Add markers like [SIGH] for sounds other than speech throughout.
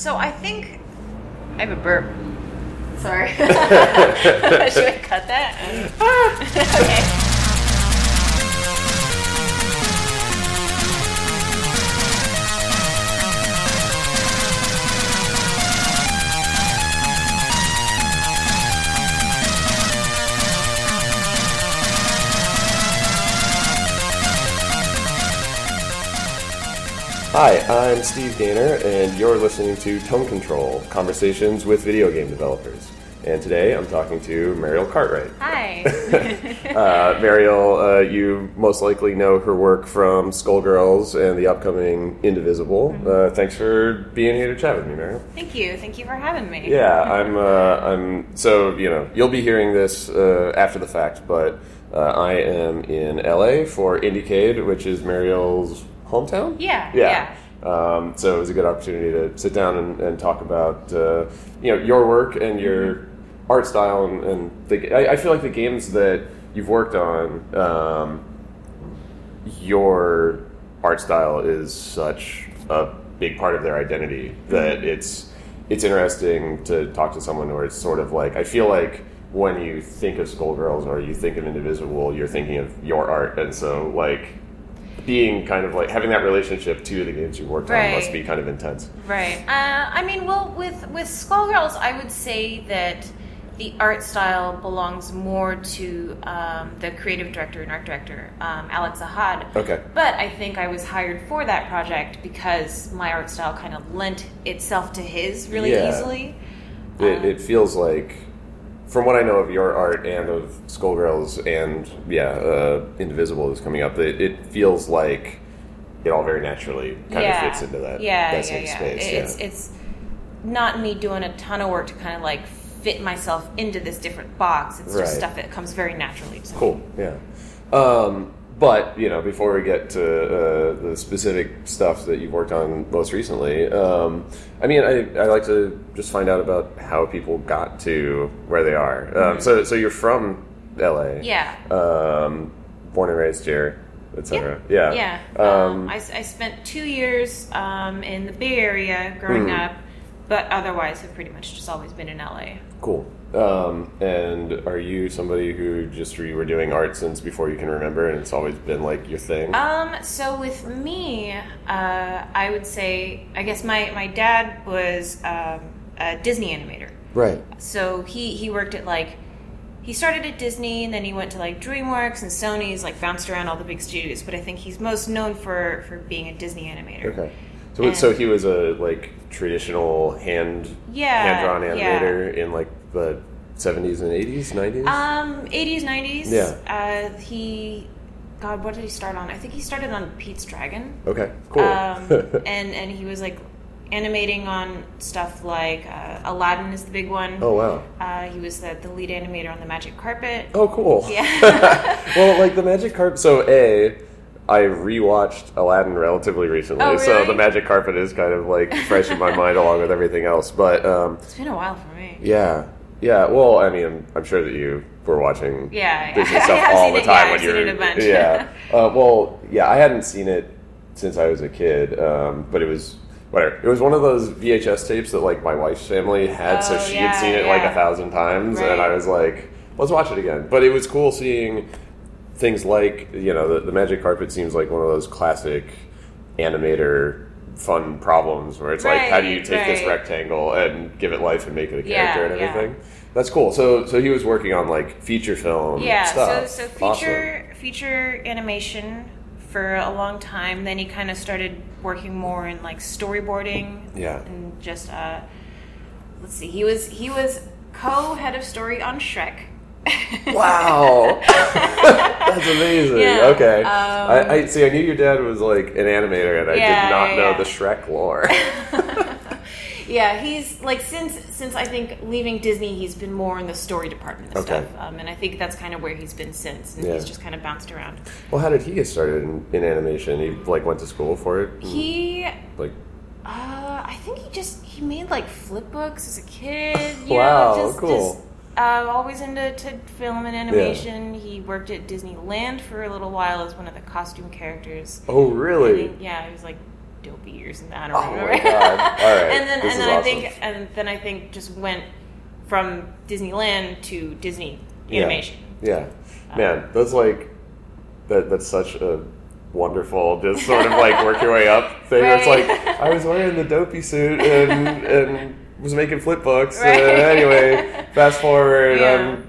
so I think I have a burp. Sorry. [LAUGHS] [LAUGHS] Should I cut that? [LAUGHS] okay. Hi, I'm Steve Gaynor, and you're listening to Tone Control Conversations with Video Game Developers. And today I'm talking to Mariel Cartwright. Hi. [LAUGHS] [LAUGHS] uh, Mariel, uh, you most likely know her work from Skullgirls and the upcoming Indivisible. Mm-hmm. Uh, thanks for being here to chat with me, Mariel. Thank you. Thank you for having me. Yeah, [LAUGHS] I'm. Uh, I'm. So you know, you'll be hearing this uh, after the fact, but uh, I am in LA for Indiecade, which is Mariel's hometown. Yeah, yeah. Um, so it was a good opportunity to sit down and, and talk about uh, you know your work and your mm-hmm. art style and, and the, I, I, feel like the games that you've worked on, um, your art style is such a big part of their identity that mm-hmm. it's it's interesting to talk to someone where it's sort of like I feel like when you think of Skullgirls or you think of Indivisible, you're thinking of your art, and so like being kind of like having that relationship to the games you worked right. on must be kind of intense. Right. Uh, I mean, well, with with Skullgirls, I would say that the art style belongs more to um, the creative director and art director, um, Alex Ahad. Okay. But I think I was hired for that project because my art style kind of lent itself to his really yeah. easily. It, um, it feels like from what I know of your art and of Skullgirls and yeah, uh, Indivisible is coming up. It, it, feels like it all very naturally kind yeah. of fits into that, yeah, that yeah, same yeah. space. It's, yeah. it's not me doing a ton of work to kind of like fit myself into this different box. It's right. just stuff that comes very naturally. To cool. Me. Yeah. Um, but you know, before we get to uh, the specific stuff that you've worked on most recently, um, I mean, I, I like to just find out about how people got to where they are. Um, mm-hmm. So, so you're from LA, yeah, um, born and raised here, etc. Yeah, yeah. yeah. Um, I, I, spent two years um, in the Bay Area growing mm. up, but otherwise have pretty much just always been in LA. Cool. Um, and are you somebody who just you were doing art since before you can remember, and it's always been like your thing? Um, so with me, uh, I would say, I guess my my dad was um, a Disney animator. Right. So he he worked at like he started at Disney and then he went to like DreamWorks and Sony's, like bounced around all the big studios. But I think he's most known for for being a Disney animator. Okay. So, and, so he was a like traditional hand yeah, hand drawn animator yeah. in like the 70s and 80s, 90s? Um, 80s, 90s. Yeah. Uh, he, God, what did he start on? I think he started on Pete's Dragon. Okay, cool. Um, [LAUGHS] and and he was like animating on stuff like uh, Aladdin is the big one. Oh wow! Uh, he was the, the lead animator on the Magic Carpet. Oh cool. Yeah. [LAUGHS] [LAUGHS] well, like the Magic Carpet. So a, I rewatched Aladdin relatively recently, oh, really? so the Magic Carpet is kind of like fresh in my mind along with everything else. But um, it's been a while for me. Yeah, yeah, well, I mean, I'm, sure that you were watching yeah, Disney [LAUGHS] stuff all the it, time yeah, when you were yeah. [LAUGHS] Uh, well, yeah, I hadn't seen it since I was a kid, um, but it was whatever. It was one of those VHS tapes that like my wife's family had, oh, so she yeah, had seen it yeah. like a thousand times, right. and I was like, let's watch it again. But it was cool seeing things like you know the, the Magic Carpet seems like one of those classic animator fun problems where it's right, like how do you take right. this rectangle and give it life and make it a character yeah, and everything. Yeah. That's cool. So so he was working on like feature film yeah, stuff. So so feature awesome. feature animation for a long time. Then he kind of started working more in like storyboarding. Yeah. And just uh let's see. He was he was co-head of story on Shrek. Wow, [LAUGHS] that's amazing. Yeah, okay, um, I, I, see. I knew your dad was like an animator, and I yeah, did not yeah, know the Shrek lore. [LAUGHS] [LAUGHS] yeah, he's like since since I think leaving Disney, he's been more in the story department and okay. stuff, um, and I think that's kind of where he's been since, and Yeah. he's just kind of bounced around. well, how did he get started in, in animation? He like went to school for it. He, uh, like I think he just he made like flip books as a kid. You Wow, know, just, cool. Just, uh, always into to film and animation. He worked at Disneyland for a little while as one of the costume characters. oh really? think- yeah, he was like dopey years in that. Oh or my. God. [LAUGHS] All right. and then This and then I think and then I think just went from Disneyland to Disney Yeah. animation. Yeah, man, that's like that. That's such a wonderful, just sort of like work your way up thing. It's like [LAUGHS] I was wearing the dopey suit and and was making flip books. Right. Anyway, [LAUGHS] fast forward, Yeah. um,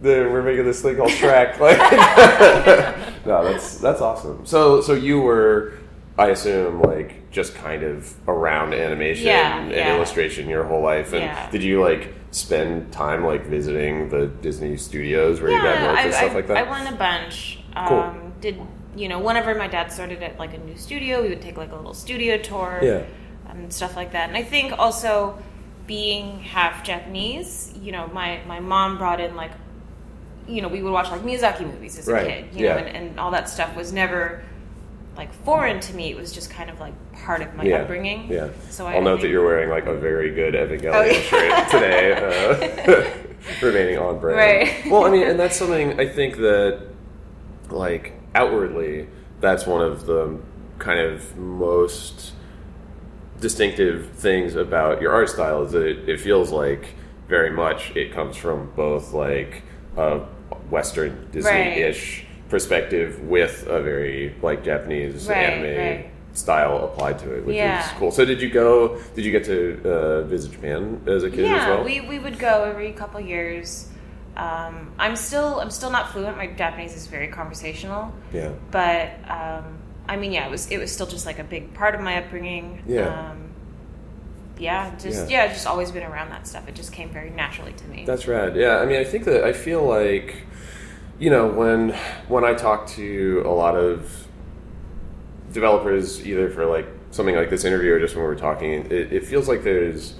the, we're making this thing called Shrek. [LAUGHS] Like, [LAUGHS] no, that's that's awesome. So so you were, I assume, like just kind of around animation Yeah, and yeah. illustration your whole life. And Yeah. did you like spend time like visiting the Disney studios where your dad yeah, worked I, and stuff I, like that? I went a bunch. Cool. Um, did you know whenever my dad started at like a new studio, we would take like a little studio tour. Yeah. And stuff like that. And I think also being half Japanese, you know, my my mom brought in like, you know, we would watch like Miyazaki movies as a Right, kid, you yeah. know, and, and all that stuff was never like foreign to me. It was just kind of like part of my yeah. upbringing. Yeah. So I I'll note that you're wearing like a very good Evangelion Oh, yeah. shirt [LAUGHS] today, uh, [LAUGHS] remaining on brand. Right. Well, I mean, and that's something I think that, like, outwardly, that's one of the kind of most distinctive things about your art style is that it, it feels like very much it comes from both like a Western Disney-ish perspective with a very like Japanese Right, anime right. style applied to it, which Yeah. is cool. So did you go? Did you get to uh, visit Japan as a kid yeah, as well? we, we would go every couple years. Um, I'm still I'm still not fluent. My Japanese is very conversational, yeah. but um, I mean, yeah, it was it was still just like a big part of my upbringing. Yeah. Um, yeah, just Yeah. yeah. just always been around that stuff. It just came very naturally to me. That's rad. Yeah, I mean, I think that I feel like, you know, when when I talk to a lot of developers, either for like something like this interview or just when we're talking, it, it feels like there's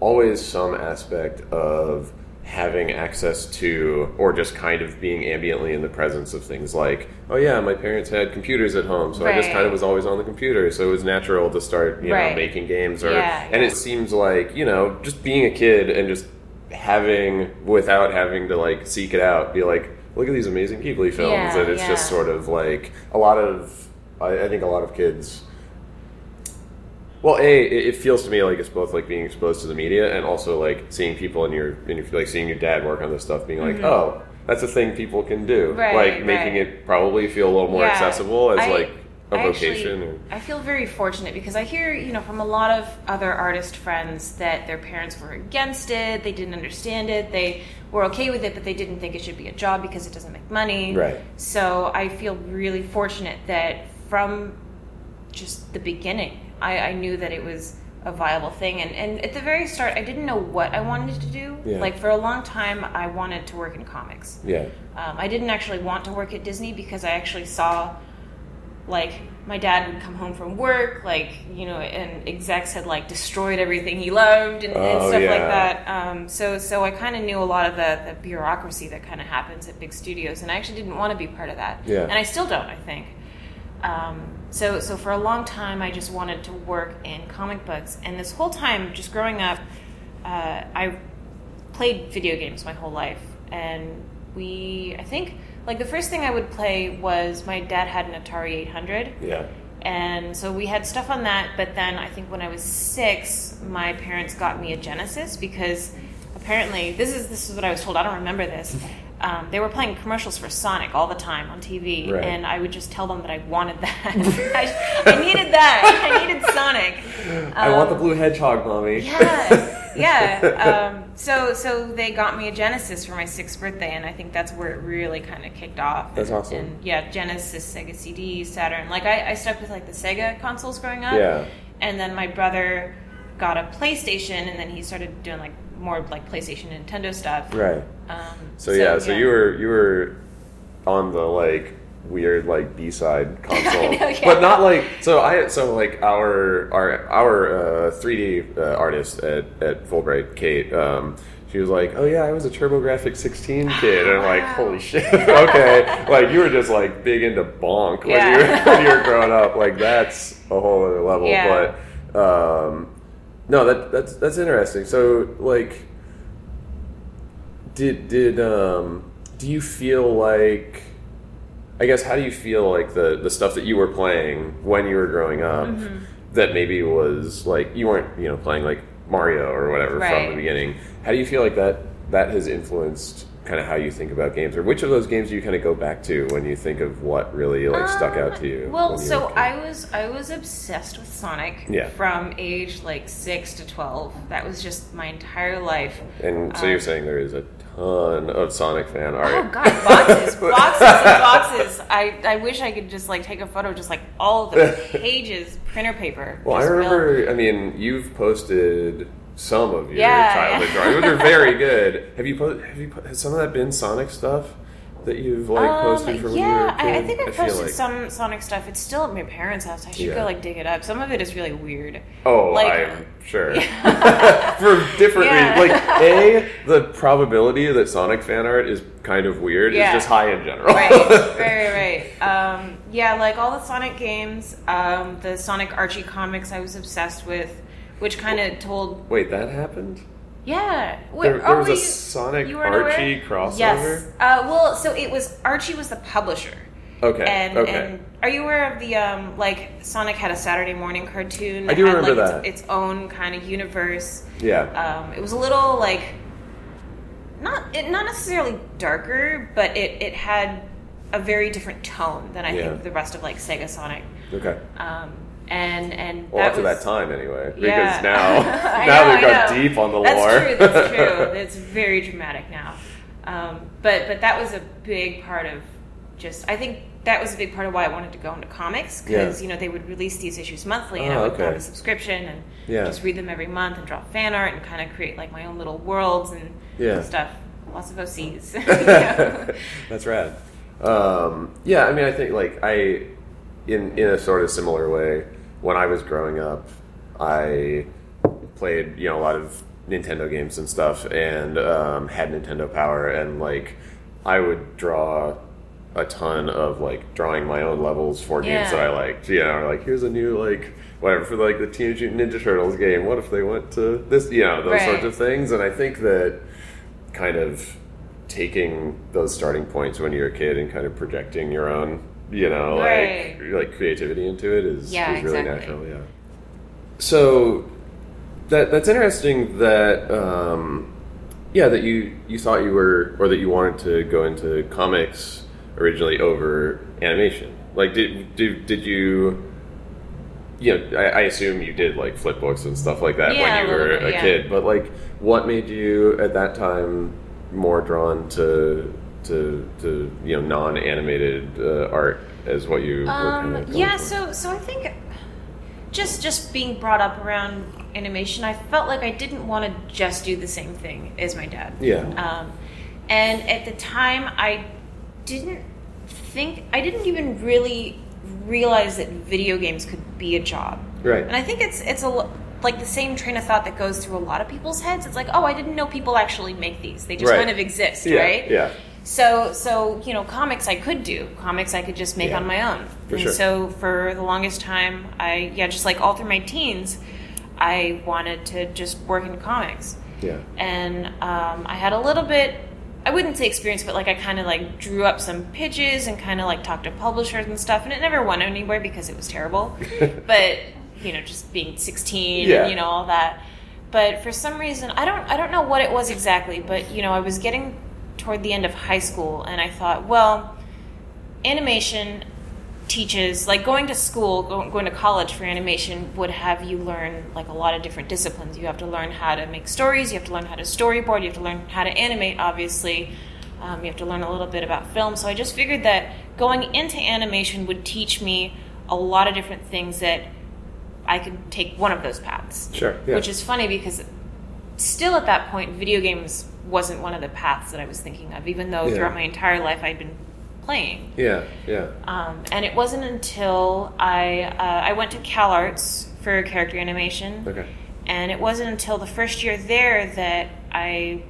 always some aspect of having access to or just kind of being ambiently in the presence of things like oh yeah my parents had computers at home so i just kind of was always on the computer so it was natural to start you Right. know making games or Yeah, and yeah. it seems like you know just being a kid and just having without having to like seek it out be like look at these amazing Ghibli films Yeah, and it's just sort of like a lot of I, I think a lot of kids well a it, it feels to me like it's both like being exposed to the media and also like seeing people in your in your like seeing your dad work on this stuff being like oh that's a thing people can do Mm-hmm. Right, like making right. it probably feel a little more Yeah. accessible as I- like a I actually- vocation or I feel very fortunate because I hear, you know, from a lot of other artist friends that their parents were against it, they didn't understand it, they were okay with it, but they didn't think it should be a job because it doesn't make money. Right. So I feel really fortunate that from just the beginning, I, I knew that it was a viable thing. And, and at the very start, I didn't know what I wanted to do. Yeah. Like, for a long time, I wanted to work in comics. yeah Um, I didn't actually want to work at Disney because I actually saw, like, my dad would come home from work, like, you know, and execs had, like, destroyed everything he loved and, and Oh, stuff like that. Um, so, so I kind of knew a lot of the, the bureaucracy that kind of happens at big studios, and I actually didn't want to be part of that. Yeah. And I still don't, I think. Um, so, so for a long time, I just wanted to work in comic books, and this whole time, just growing up, uh, I played video games my whole life, and we, I think, like the first thing I would play was my dad had an Atari 800, yeah and so we had stuff on that. But then I think when I was six, my parents got me a Genesis because apparently this is this is what I was told. I don't remember this. Um, they were playing commercials for Sonic all the time on TV, Right. and I would just tell them that I wanted that. [LAUGHS] I, I needed that. I needed Sonic. I want the Um, blue hedgehog mommy yeah, yeah. Um, so, so they got me a Genesis for my sixth birthday, and I think that's where it really kind of kicked off. That's and, awesome. And yeah, Genesis, Sega CD, Saturn. Like I, I stuck with like the Sega consoles growing up. Yeah. And then my brother got a PlayStation, and then he started doing like more like PlayStation, Nintendo stuff. right Um, So, yeah, so you were you were on the like weird like B side [LAUGHS] console, know, yeah. but not like so I so like our our our three D uh, artist at at Fullbright, Kate. Um, she was like, "Oh yeah, I was a TurboGrafx 16 [LAUGHS] kid," and I'm like, "Holy shit!" [LAUGHS] okay, like you were just like big into bonk when you were when you were growing up. Like that's a whole other level. Yeah. But um, no, that that's that's interesting. So like did did um do you feel like I guess how do you feel like the the stuff that you were playing when you were growing up that maybe was like you weren't you know playing like Mario or whatever from the beginning. How do you feel like that that has influenced kind of how you think about games, or which of those games do you kind of go back to when you think of what really like stuck out to you? Um, Well, so were a kid? I was I was obsessed with Sonic Yeah. from age like six to twelve. That was just my entire life. and so um, you're saying there is a ton of Sonic fan art. Oh god, boxes, [LAUGHS] boxes and boxes. I, I wish I could just like take a photo, of just like all the [LAUGHS] pages, printer paper. Well, I just filled. remember. I mean, you've posted some of your Yeah, childhood yeah. [LAUGHS] drawings, which are very good. Have you po- have you po- has some of that been Sonic stuff that you've like Um, posted from were a yeah? I, I think I posted like- some Sonic stuff. It's still at my parents' house. I should Yeah. go like dig it up. Some of it is really weird. Oh, like- I'm sure. [LAUGHS] For different Yeah. reasons. Like, A, the probability that Sonic fan art is kind of weird Yeah. is just high in general. right, right, right, [LAUGHS] right. Um, yeah, like all the Sonic games, um, the Sonic Archie comics, I was obsessed with, which kind of told. Wait, that happened? Yeah, Wait, There, there was a you- Sonic you weren't aware? Archie crossover? Yes. Uh, well, so it was Archie was the publisher. Okay. And, okay. and are you aware of the um, like Sonic had a Saturday morning cartoon? I do had, remember like, that. Its, its own kind of universe. yeah. Um, it was a little like not it, not necessarily darker, but it, it had a very different tone than I Yeah. think the rest of like Sega Sonic. okay. Um, and and Well, that up to was, that time anyway. Because Yeah. [LAUGHS] now, [LAUGHS] now know, they've got deep on the lore. that's lore. true. That's [LAUGHS] true. It's very dramatic now. Um, but but that was a big part of just. I think that was a big part of why I wanted to go into comics because Yeah. you know they would release these issues monthly, and Oh, I would okay. have a subscription and Yeah. just read them every month and draw fan art and kind of create like my own little worlds and Yeah. stuff. Lots of OCs. That's rad. Um, yeah, I mean, I think like I, in in a sort of similar way, when I was growing up, I played you know a lot of Nintendo games and stuff, and um, had Nintendo Power, and like I would draw a ton of like drawing my own levels for games Yeah. that I liked. You know, like here's a new like whatever for like the Teenage Mutant Ninja Turtles game. What if they went to this? You know, those Right. sorts of things, and I think that kind of taking those starting points when you're a kid and kind of projecting your own, you know, Right. like like creativity into it is, Yeah, is really exactly. natural. Yeah. So that that's interesting. That um, yeah, that you you thought you were or that you wanted to go into comics originally over animation. Like, did did did you? You know, I, I assume you did like flip books and stuff like that Yeah, when you were bit, a yeah. kid. But like, what made you at that time more drawn to to to you know non animated uh, art as what you were kind Um, of yeah, so so I think just just being brought up around animation, I felt like I didn't want to just do the same thing as my dad. Yeah. Um, and at the time, I didn't think I didn't even really realize that video games could be a job. Right. And I think it's it's a like the same train of thought that goes through a lot of people's heads. It's like, oh, I didn't know people actually make these. They just Right. kind of exist, yeah, right? Yeah. So, so you know, comics I could do. Comics I could just make Yeah. on my own. For and sure. so, for the longest time, I yeah, just like all through my teens, I wanted to just work in comics. Yeah. And um, I had a little bit. I wouldn't say experience, but like I kind of like drew up some pitches and kind of like talked to publishers and stuff, and it never went anywhere because it was terrible. [LAUGHS] but you know, just being sixteen, Yeah. and, you know, all that. But for some reason, I don't I don't know what it was exactly, but you know, I was getting toward the end of high school, and I thought, well, animation teaches like going to school going to college for animation would have you learn like a lot of different disciplines you have to learn how to make stories you have to learn how to storyboard you have to learn how to animate obviously um, you have to learn a little bit about film so i just figured that going into animation would teach me a lot of different things that i could take one of those paths Sure. Yeah. which is funny because still at that point video games wasn't one of the paths that i was thinking of even though Yeah. throughout my entire life i'd been playing yeah. Yeah. um, and it wasn't until I uh, I went to CalArts for character animation, Okay. and it wasn't until the first year there that I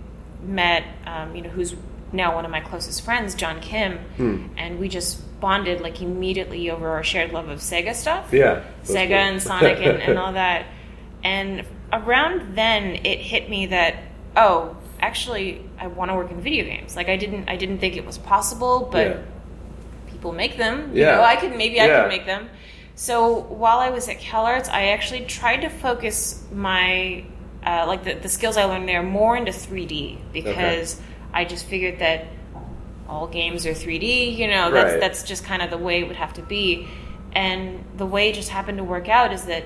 met, um, you know, who's now one of my closest friends, John Kim, Hmm. and we just bonded like immediately over our shared love of Sega stuff. Yeah. Sega cool. and Sonic and, and [LAUGHS] all that. And around then, it hit me that oh, actually, I want to work in video games. Like I didn't, I didn't think it was possible, but Yeah. people make them. You Yeah. know, I could maybe I could make them. So while I was at CalArts, I actually tried to focus my uh, like the, the skills I learned there more into 3D because I just figured that all games are 3D. You know, that's Right. that's just kind of the way it would have to be. And the way it just happened to work out is that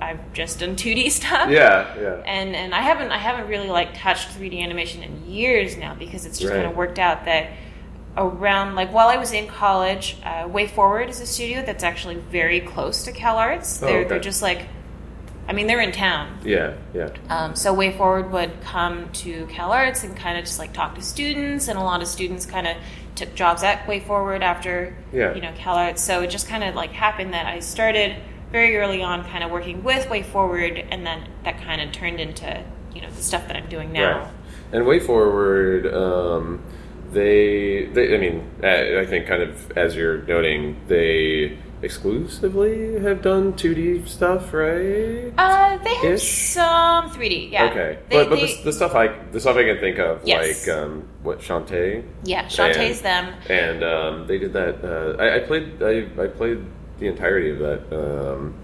I've just done 2D [LAUGHS] stuff. Yeah, yeah. And and I haven't I haven't really like touched 3D animation in years now because it's just Right. kind of worked out that around like while I was in college, uh, Way Forward is a studio that's actually very close to CalArts. Oh, They're okay. they're just like, I mean they're in town. Yeah, yeah. Um, so Way Forward would come to CalArts and kind of just like talk to students, and a lot of students kind of took jobs at Way Forward after Yeah. you know CalArts. So it just kind of like happened that I started very early on, kind of working with Way Forward, and then that kind of turned into you know the stuff that I'm doing now. Right. And Way Forward, um, they, they, I mean, I I think kind of as you're noting, they exclusively have done 2D stuff, right? Uh, they have Ish? some 3D, yeah. okay, They- but but they- the, the stuff I the stuff I can think of, Yes. like um, what Shantae, yeah, Shantae's and- them. and um, they did that. Uh, I, I played I, I played the entirety of that um,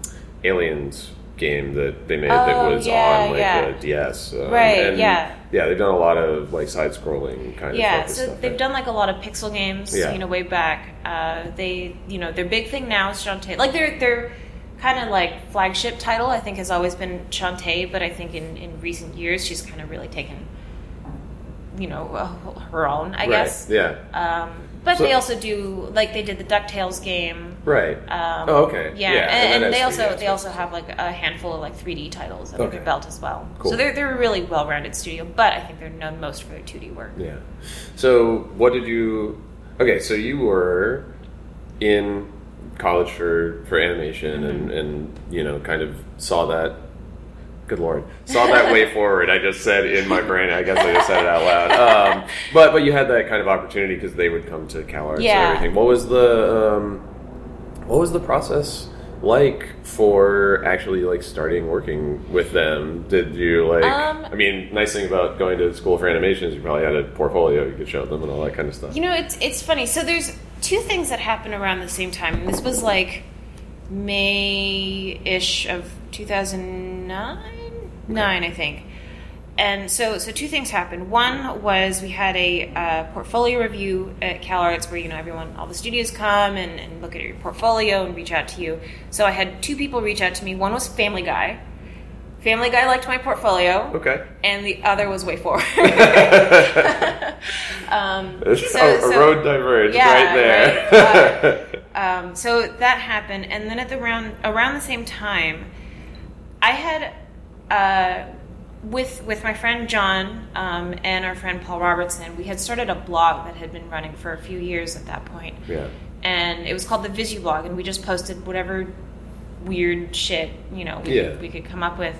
Aliens game that they made that Oh, was yeah, on like yeah. a DS. Um, Right, and, yeah. yeah. They've done a lot of like side scrolling kind of Yeah, so stuff. they've done like a lot of pixel games, Yeah. you know, way back. Uh, they, you know, their big thing now is Shantae. Like their their kind of like flagship title, I think, has always been Shantae. But I think in in recent years, she's kind of really taken, you know, uh, her own, I right. guess. Yeah. Um, but So- they also do like they did the Ducktales game. Right. Um, Oh, okay. Yeah, Yeah, and, and and they has 3D also they also have like a handful of like 3D titles under Okay. their belt as well. Cool. So they're they're a really well rounded studio, but I think they're known most for their 2D work. Yeah. So what did you? Okay, so you were in college for for animation, and Mm-hmm. and you know kind of saw that. Good lord, saw that way [LAUGHS] forward. I just said in my brain. I guess I just said it out loud. Um, but but you had that kind of opportunity because they would come to CalArts Yeah. and everything. What was the um, what was the process like for actually like starting working with them? Did you like? Um, I mean, nice thing about going to school for animation is you probably had a portfolio you could show them and all that kind of stuff. You know, it's it's funny. So there's two things that happened around the same time. And this was like May-ish of 2009, nine, I think. And so, so two things happened. One was we had a uh, portfolio review at CalArts where you know everyone, all the studios come and, and look at your portfolio and reach out to you. So I had two people reach out to me. One was Family Guy. Family Guy liked my portfolio, Okay. and the other was Way Forward. [LAUGHS] [LAUGHS] um, a, so- a so- road diverged Yeah, right there. [LAUGHS] Um, so that happened, and then at the round around the same time, I had uh, with with my friend John um, and our friend Paul Robertson, we had started a blog that had been running for a few years at that point, yeah. and it was called the Visu blog, and we just posted whatever weird shit you know we, Yeah. we could come up with,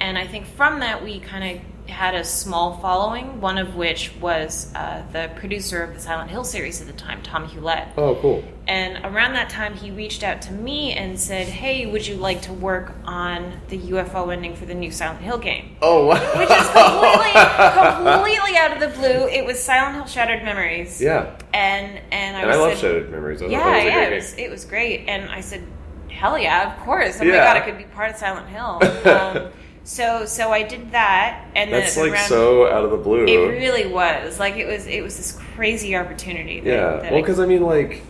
and I think from that we kind of had a small following. One of which was uh, the producer of the Silent Hill series at the time, Tomm Hulett. Oh, cool. And around that time, he reached out to me and said, "Hey, would you like to work on the UFO ending for the new Silent Hill game?" Oh, wow. Which is completely, completely out of the blue. It was Silent Hill Shattered Memories. Yeah. And and I, And I love said, Shattered Memories. I Yeah, was yeah, it was it was great. And I said, "Hell yeah, of course! Oh my god, I could be part of Silent Hill." [LAUGHS] Um, so so I did that, and That's like round- so out of the blue. It really was like it was it was this crazy opportunity. That, Yeah, that well, I- because I mean, like,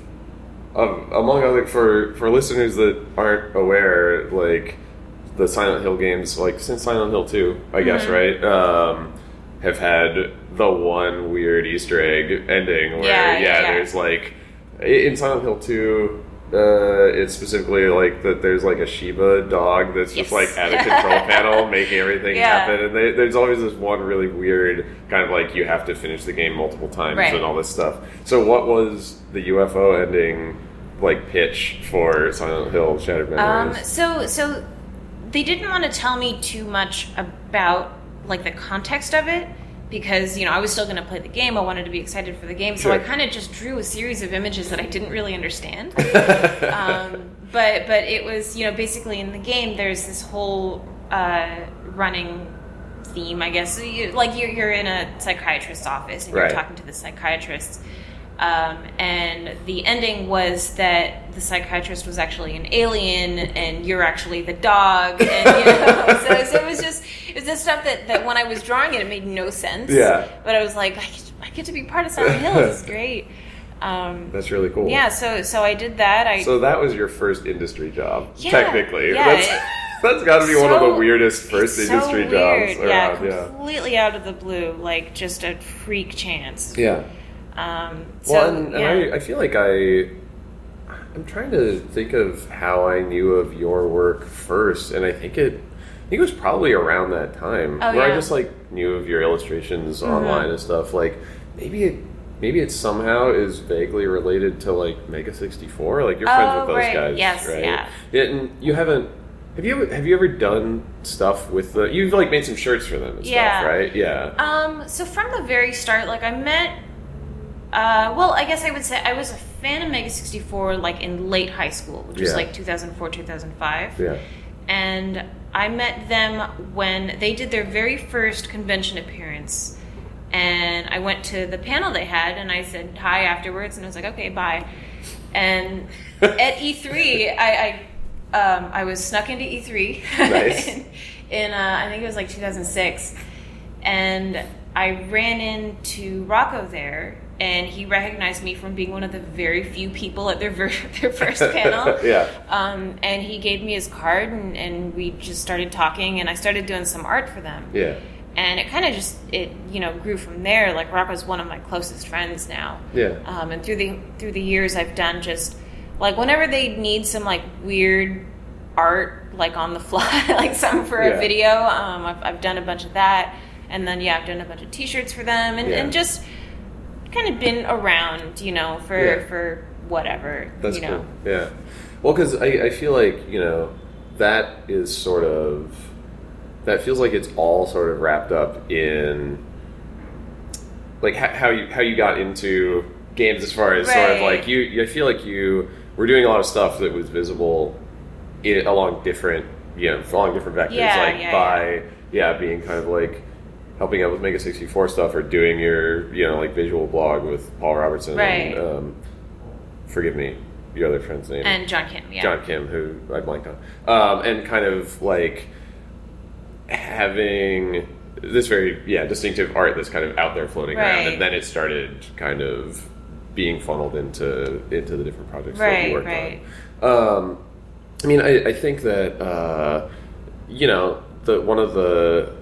um, among other for for listeners that aren't aware, like the Silent Hill games, like since Silent Hill Two, I guess, Mm-hmm. right, um, have had the one weird Easter egg ending where, Yeah, yeah, yeah, yeah. there's like in Silent Hill Two. Uh, it's specifically like that. There's like a Shiba dog that's Yes. just like at a control [LAUGHS] panel, making everything Yeah. happen. And they, there's always this one really weird kind of like you have to finish the game multiple times Right. and all this stuff. So, what was the UFO ending like pitch for Silent Hill Shattered Um, Memories? so so they didn't want to tell me too much about like the context of it because you know I was still going to play the game. I wanted to be excited for the game, so I kind of just drew a series of images that I didn't really understand. [LAUGHS] um, but but it was you know basically in the game there's this whole uh, running theme, I guess. So you, like you're you're in a psychiatrist's office and Right. you're talking to the psychiatrist. Um, and the ending was that the psychiatrist was actually an alien, and you're actually the dog. And, you know, [LAUGHS] so, so it was just it was just stuff that, that when I was drawing it, it made no sense. Yeah. But I was like, I get, I get to be part of Silent Hill. Is [LAUGHS] great. Um, That's really cool. yeah. So so I did that. I So that was your first industry job, Yeah, technically. yeah, that's [LAUGHS] that's got to be one of the weirdest first it's industry so jobs weird. Yeah, around. Yeah. completely out of the blue, like just a freak chance. Yeah. Um, so Well, and, and yeah. I, I feel like I, I'm trying to think of how I knew of your work first, and I think it, I think it was probably around that time Oh, where I just like knew of your illustrations Mm-hmm. online and stuff. Like maybe it, maybe it somehow is vaguely related to like Mega sixty four. Like you're friends Oh, with those right. guys, Yes, right? yeah. and you haven't. Have you ever, have you ever done stuff with the? You've like made some shirts for them and Yeah. stuff, right? Yeah. Um, so from the very start, like I met, uh, well, I guess I would say I was a fan of Mega 64 like in late high school, which was Yeah. like 2004, 2005. Yeah. And I met them when they did their very first convention appearance. And I went to the panel they had and I said hi afterwards and I was like, okay, bye. And [LAUGHS] at E3, I, I, um, I was snuck into E3 Nice. in, [LAUGHS] in uh, I think it was like 2006. And I ran into Rocco there and he recognized me from being one of the very few people at their, ver- [LAUGHS] their first [LAUGHS] panel. yeah. Um, and he gave me his card, and, and we just started talking, and I started doing some art for them. Yeah. And it kind of just it you know grew from there. Like Rocco's one of my closest friends now. Yeah. Um, and through the through the years, I've done just like whenever they need some like weird art, like on the [LAUGHS] fly, like something for Yeah. a video. Um, I've, I've done a bunch of that, and then yeah, I've done a bunch of T-shirts for them, and, Yeah. and just kind of been around, you know, for Yeah. for whatever. That's you know. cool. Yeah. Well, because I, I feel like, you know, that is sort of, that feels like it's all sort of wrapped up in, like, how, how you how you got into games as far as sort of like, you, you- I feel like you were doing a lot of stuff that was visible in, along different, you know, along different vectors, Yeah, like yeah, by, yeah. being kind of like, helping out with Mega 64 stuff or doing your, you know, like visual blog with Paul Robertson Right. and, um, forgive me, your other friend's name. And John Kim, yeah. John Kim, who I blanked on, um, and kind of like having this very yeah distinctive art that's kind of out there floating around, and then it started kind of being funneled into into the different projects that Right, you worked right. on. Um, I mean, I, I think that uh, you know the one of the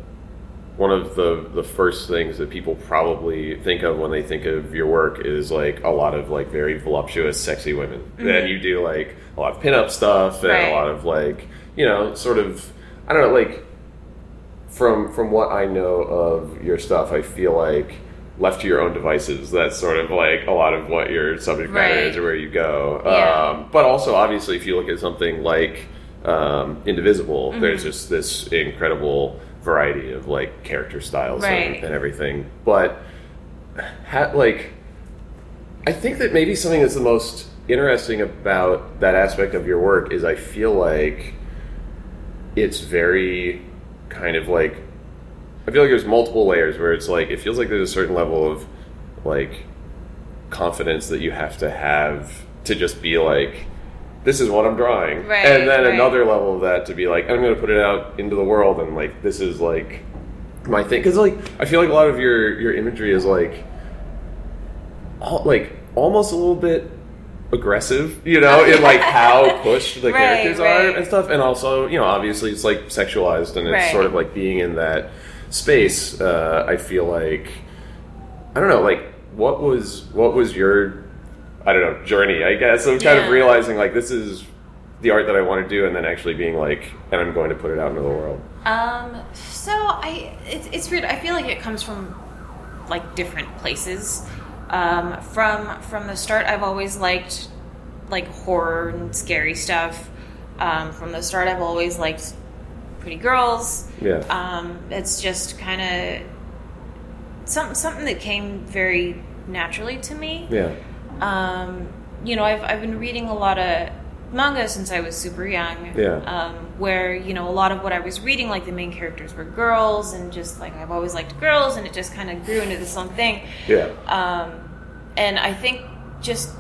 one of the the first things that people probably think of when they think of your work is like a lot of like very voluptuous, sexy women. And you do like a lot of pinup stuff and Mm-hmm. Right. a lot of like you know sort of I don't know like from from what I know of your stuff, I feel like left to your own devices, that's sort of like a lot of what your subject matter Right. is or where you go. Yeah. Um, but also, obviously, if you look at something like um, Indivisible, Mm-hmm. there's just this incredible variety of like character styles and, and everything. But ha- like, I think that maybe something that's the most interesting about that aspect of your work is I feel like it's very kind of like I feel like there's multiple layers where it's like it feels like there's a certain level of like confidence that you have to have to just be like this is what I'm drawing. Right, and then right. another level of that to be like I'm going to put it out into the world and like this is like my thing cuz like I feel like a lot of your your imagery is like all, like almost a little bit aggressive, you know, in like [LAUGHS] how pushed the Right, characters are and stuff, and also, you know, obviously it's like sexualized and it's sort of like being in that space. Uh, I feel like I don't know, like what was what was your I don't know journey, I guess, of kind of realizing like this is the art that I want to do, and then actually being like, and I'm going to put it out into the world. Um, so I, it's, it's weird. I feel like it comes from like different places. Um, from from the start, I've always liked like horror and scary stuff. Um, from the start, I've always liked pretty girls. Yeah. Um, it's just kind of some, something that came very naturally to me. Yeah. Um, you know, I've, I've been reading a lot of manga since I was super young. Yeah. Um, where, you know, a lot of what I was reading, like the main characters were girls, and just like I've always liked girls, and it just kind of grew into this own thing. Yeah. Um, and I think just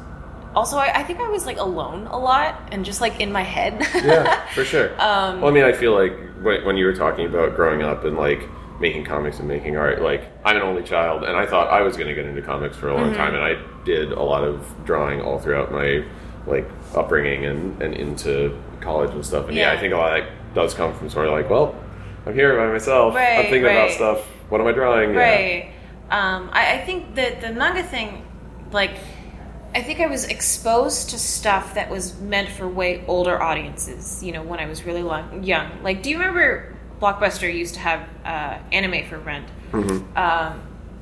also I, I think I was like alone a lot and just like in my head. yeah, [LAUGHS] for sure. Um, well, I mean, I feel like when, when you were talking about growing up and like making comics and making art, like I'm an only child, and I thought I was going to get into comics for a long Mm-hmm. time, and I did a lot of drawing all throughout my like upbringing and, and into college and stuff. And yeah. Yeah. I think a lot of that does come from sort of like, well, I'm here by myself. I'm Right, thinking about stuff. What am I drawing? Yeah. Right. Um, I, I think that the manga thing, like, I think I was exposed to stuff that was meant for way older audiences. You know, when I was really long, young. Like, do you remember Blockbuster used to have uh, anime for rent? Mm-hmm. Um,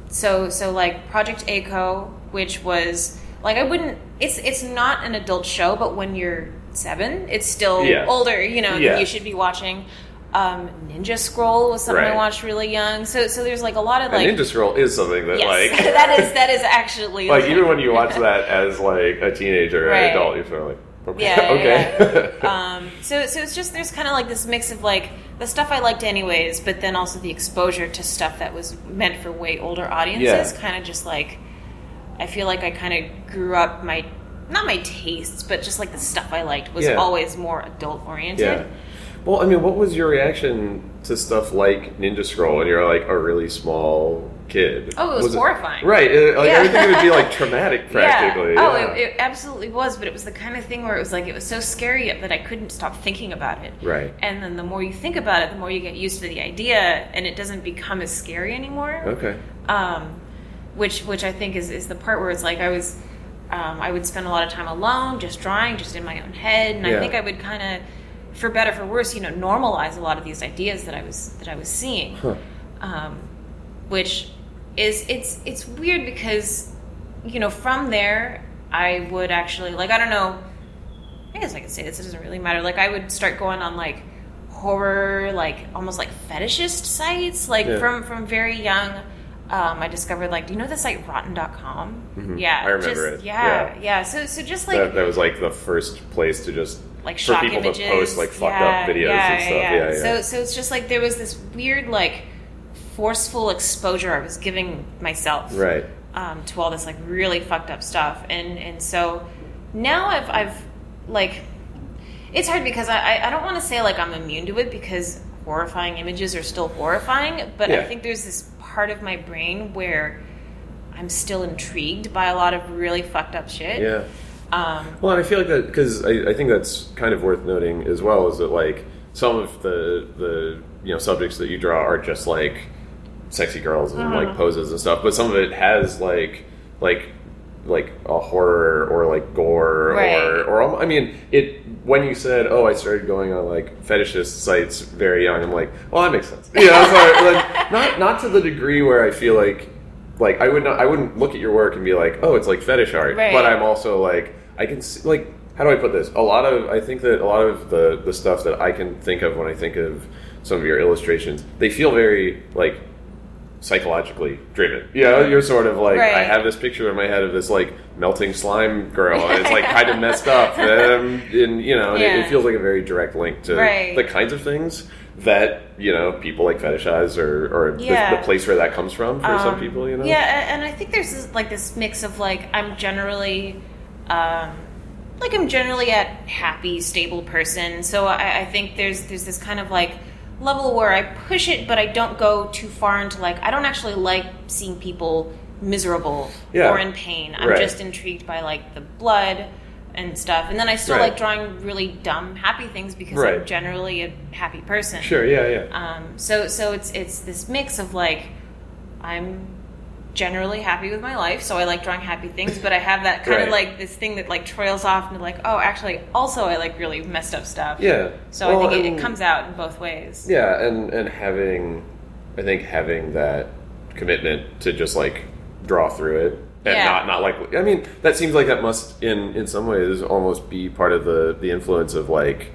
so, so like Project A-ko, which was like I wouldn't. It's it's not an adult show, but when you're seven, it's still Yeah. older. You know, Yeah. you should be watching. Um, Ninja Scroll was something I watched really young. So, so there's like a lot of And like Ninja Scroll is something that yes, like [LAUGHS] that is that is actually [LAUGHS] like even when you watch [LAUGHS] that as like a teenager or Right. an adult, you're sort of like okay, Yeah, yeah, okay. [LAUGHS] um, so so it's just there's kind of like this mix of like the stuff I liked anyways, but then also the exposure to stuff that was meant for way older audiences. Yeah. Kind of just like I feel like I kind of grew up my not my tastes, but just like the stuff I liked was Yeah. always more adult oriented. Yeah. Well, I mean, what was your reaction to stuff like Ninja Scroll and you're like a really small kid? Oh, it was horrifying. right. uh, Like, Yeah. I would think it would be like traumatic [LAUGHS] practically. Yeah. Oh, yeah. it, it absolutely was, but it was the kind of thing where it was like it was so scary that I couldn't stop thinking about it. Right. And then the more you think about it, the more you get used to the idea, and it doesn't become as scary anymore. Okay. Um, which which I think is is the part where it's like I was. Um, I would spend a lot of time alone, just drawing, just in my own head, and Yeah. I think I would kind of, for better for worse, you know, normalize a lot of these ideas that I was that I was seeing Huh. um, which is it's it's weird because you know from there I would actually like I don't know I guess I could say this it doesn't really matter like I would start going on like horror like almost like fetishist sites like Yeah. from from very young um, I discovered like do you know the site rotten.com Mhm. yeah I remember just, it. yeah, Yeah. yeah so so just like that, that was like the first place to just like for people images. to post like fucked yeah, up videos yeah, and stuff. Yeah, Yeah, yeah. So so it's just like there was this weird like forceful exposure I was giving myself right. um, to all this like really fucked up stuff, and and so now I've I've like it's hard because I I- I don't want to say like I'm immune to it because horrifying images are still horrifying, but I think there's this part of my brain where I'm still intrigued by a lot of really fucked up shit. Yeah. Um, Well, and I feel like that because I, I think that's kind of worth noting as well is that like some of the the you know subjects that you draw are just like sexy girls and Uh-huh. like poses and stuff, but some of it has like like like a horror or like gore Right. or or I mean it when you said oh I started going on like fetishist sites very young I'm like well that makes sense [LAUGHS] yeah sorry like not not to the degree where I feel like like I would not I wouldn't look at your work and be like oh it's like fetish art Right. but I'm also like I can see like how do I put this a lot of I think that a lot of the the stuff that I can think of when I think of some of your illustrations they feel very like psychologically driven. You know, you're sort of like I have this picture in my head of this like melting slime girl, and it's like [LAUGHS] kind of messed up, um, and you know, and it, it feels like a very direct link to Right. the kinds of things that you know people like fetishize or or Yeah. the, the place where that comes from for some Um, people. You know, Yeah, and I think there's this, like this mix of like I'm generally, um, like I'm generally a happy, stable person. So I, I think there's there's this kind of like level where I push it, but I don't go too far into like I don't actually like seeing people miserable Yeah. or in pain. I'm Right. just intrigued by like the blood and stuff. And then I still Right. like drawing really dumb, happy things because Right. I'm generally a happy person. sure, yeah, yeah. Um, so so it's it's this mix of like I'm generally happy with my life, so I like drawing happy things, but I have that kind Right. of like this thing that like trails off and like, oh, actually, also I like really messed up stuff. yeah. So Well, I think it, it comes out in both ways. Yeah, and and having, I think having that commitment to just like draw through it and Yeah. not not like I mean that seems like that must in in some ways almost be part of the the influence of like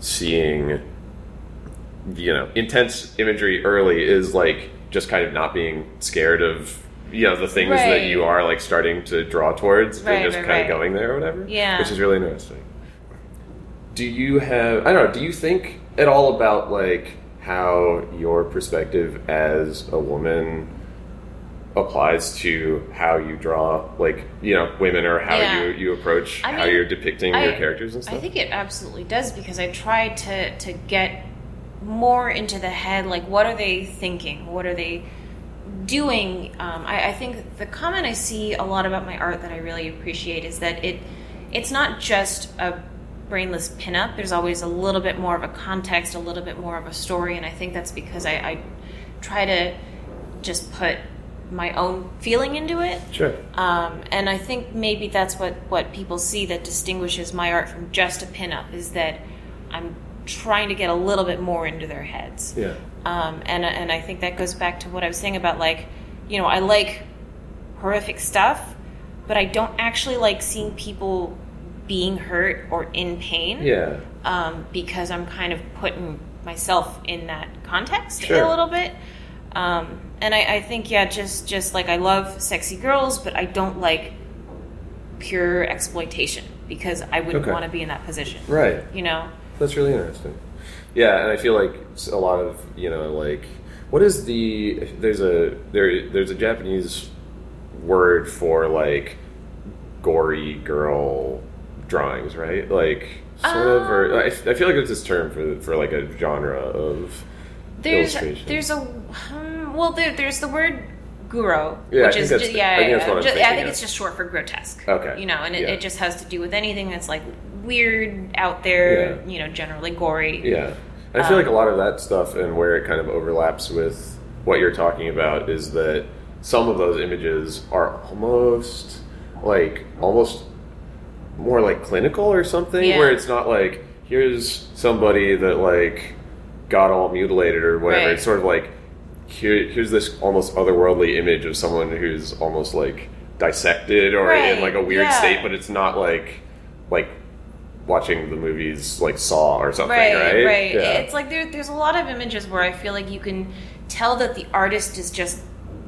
seeing you know intense imagery early is like just kind of not being scared of you know the things that you are like starting to draw towards Right, and just right, kind right. of going there or whatever Yeah. which is really interesting do you have i don't know do you think at all about like how your perspective as a woman applies to how you draw, like you know, women or how Yeah. you you approach I how mean, you're depicting I- your characters and stuff. I think it absolutely does because I try to to get more into the head. Like, what are they thinking? What are they doing? Um, I, I think the comment I see a lot about my art that I really appreciate is that it it's not just a brainless pinup. There's always a little bit more of a context, a little bit more of a story, and I think that's because I, I try to just put my own feeling into it. sure. Um, and I think maybe that's what, what people see that distinguishes my art from just a pinup is that I'm trying to get a little bit more into their heads. Yeah. Um, and, and I think that goes back to what I was saying about like, you know, I like horrific stuff, but I don't actually like seeing people being hurt or in pain Yeah. um, because I'm kind of putting myself in that context Sure. a little bit. Um, and I, I think, yeah, just just like I love sexy girls, but I don't like pure exploitation because I wouldn't Okay. want to be in that position. Right. You know? That's really interesting. Yeah, and I feel like a lot of you know, like what is the there's a there there's a Japanese word for like gory girl drawings, right? Like sort of, or I, f- I feel like it's this term for for like a genre of There's illustration. there's a um, well there, there's the word guro, Yeah, which is that's ju- the- yeah, I think yeah, what I'm ju- I think it's just short for grotesque. Okay, You know, and it, yeah. it just has to do with anything that's like weird out there. You know, generally gory. Yeah. I feel Um, like a lot of that stuff and where it kind of overlaps with what you're talking about is that some of those images are almost like almost more like clinical or something where it's not like here's somebody that like got all mutilated or whatever. Right. It's sort of like here, here's this almost otherworldly image of someone who's almost like dissected or in like a weird yeah. state, but it's not like like watching the movies like Saw or something, right, right? right. Yeah. It's like there, there's a lot of images where I feel like you can tell that the artist is just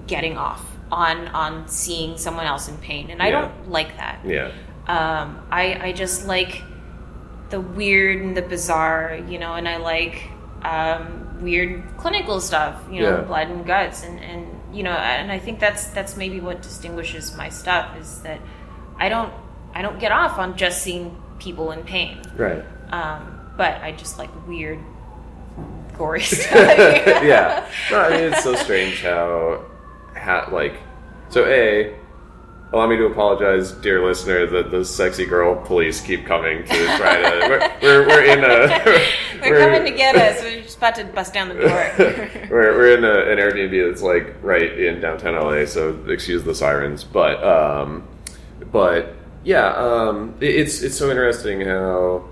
getting off on on seeing someone else in pain, and I Yeah. don't like that. yeah, Um, I I just like the weird and the bizarre, you know, and I like um, weird clinical stuff, you know, Yeah. blood and guts, and and you know, and I think that's that's maybe what distinguishes my stuff is that I don't I don't get off on just seeing people in pain. right. Um, but I just like weird, gory [LAUGHS] [LAUGHS] stuff. yeah. No, I mean it's so strange how, how like, so a. Allow me to apologize, dear listener, that the sexy girl police keep coming to try to. [LAUGHS] We're, we're, we're in a. [LAUGHS] They're coming to get us. We're just about to bust down the door. [LAUGHS] we're, we're in a, an Airbnb that's like right in downtown LA, so excuse the sirens. But um, but yeah, um, it- it's it's so interesting how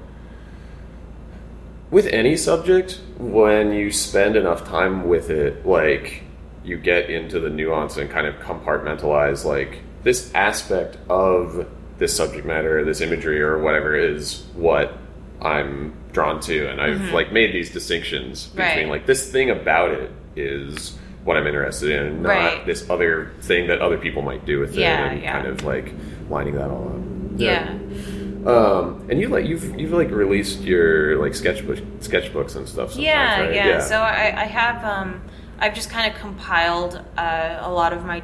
with any subject when you spend enough time with it, like you get into the nuance and kind of compartmentalize like this aspect of this subject matter, this imagery or whatever is what I'm drawn to, and I've like made these distinctions between Mm-hmm. Right. like this thing about it is what I'm interested in, not Right. this other thing that other people might do with Yeah, it, and yeah. kind of like lining that all up. yeah. Um, and you like you've you've like released your like sketchbook sketchbooks and stuff. Yeah, right? yeah, So I, I have, um, I've just kind of compiled uh, a lot of my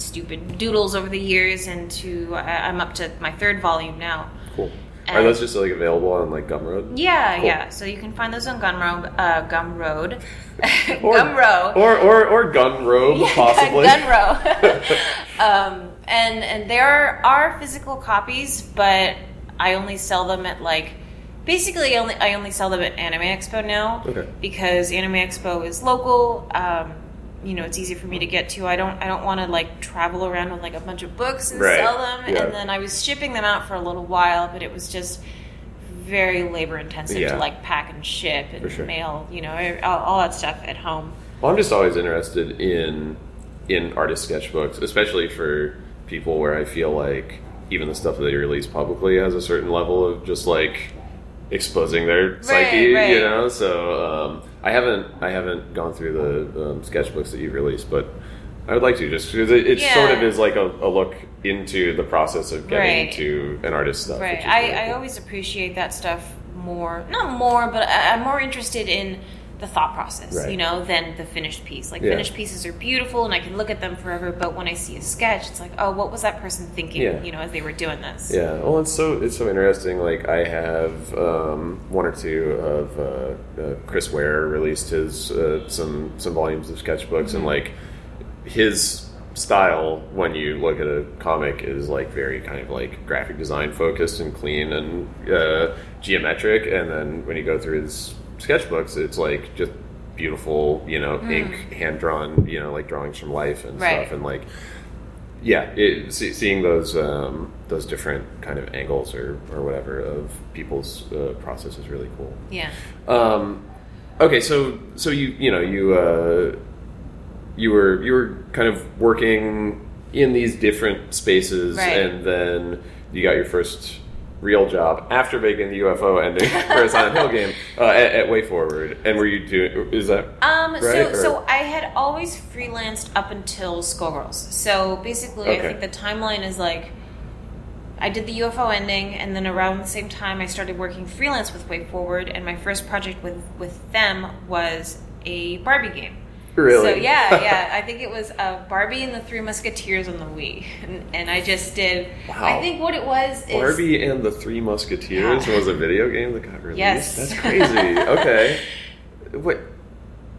stupid doodles over the years into. I, I'm up to my third volume now. cool. Are those just like available on like Gumroad? Yeah, Cool. yeah. So you can find those on Gumroad, uh, Gumroad, [LAUGHS] Or, Gumroad. or or or Gunrobe Yeah, possibly. [LAUGHS] Gunrow. [LAUGHS] um, and and there are physical copies, but I only sell them at like basically only I only sell them at Anime Expo now Okay. because Anime Expo is local. Um, you know, it's easy for me to get to. I don't I don't want to like travel around with like a bunch of books and Right. sell them. Yeah. And then I was shipping them out for a little while, but it was just very labor intensive Yeah. to like pack and ship and sure. mail. You know, all, all that stuff at home. Well, I'm just always interested in in artist sketchbooks, especially for people where I feel like even the stuff that they release publicly has a certain level of just like exposing their psyche, right. you know. So um, I haven't I haven't gone through the um, sketchbooks that you've released, but I would like to just because it, it Yeah. sort of is like a, a look into the process of getting Right. to an artist's stuff. Right. I, really I always appreciate that stuff more. Not more, but I, I'm more interested in the thought process, Right. you know, than the finished piece. Like Yeah. finished pieces are beautiful and I can look at them forever, but when I see a sketch, it's like, oh, what was that person thinking, Yeah. you know, as they were doing this? Yeah, well, it's so it's so interesting. Like I have um, one or two of uh, uh, Chris Ware released his uh, some some volumes of sketchbooks, and like his style when you look at a comic is like very kind of like graphic design focused and clean and uh, geometric, and then when you go through his sketchbooks, it's like just beautiful, you know, ink hand drawn, you know, like drawings from life and Right. stuff, and like yeah, it, see, seeing those um, those different kind of angles or, or whatever of people's uh, process is really cool. Yeah. Um, okay, so so you you know you uh, you were you were kind of working in these different spaces, Right. and then you got your first real job after making the UFO ending [LAUGHS] for a Silent Hill game uh, at, at Way Forward. And were you doing? Is that Um, Right, so, or- so I had always freelanced up until Skullgirls. So basically, I think the timeline is like I did the UFO ending, and then around the same time, I started working freelance with Way Forward, and my first project with with them was a Barbie game. Really? So yeah, yeah, I think it was uh, Barbie and the Three Musketeers on the Wii, and, and I just did. Wow. I think what it was is Barbie and the Three Musketeers Yeah. was a video game that got released. Yes. That's crazy. okay. Wait,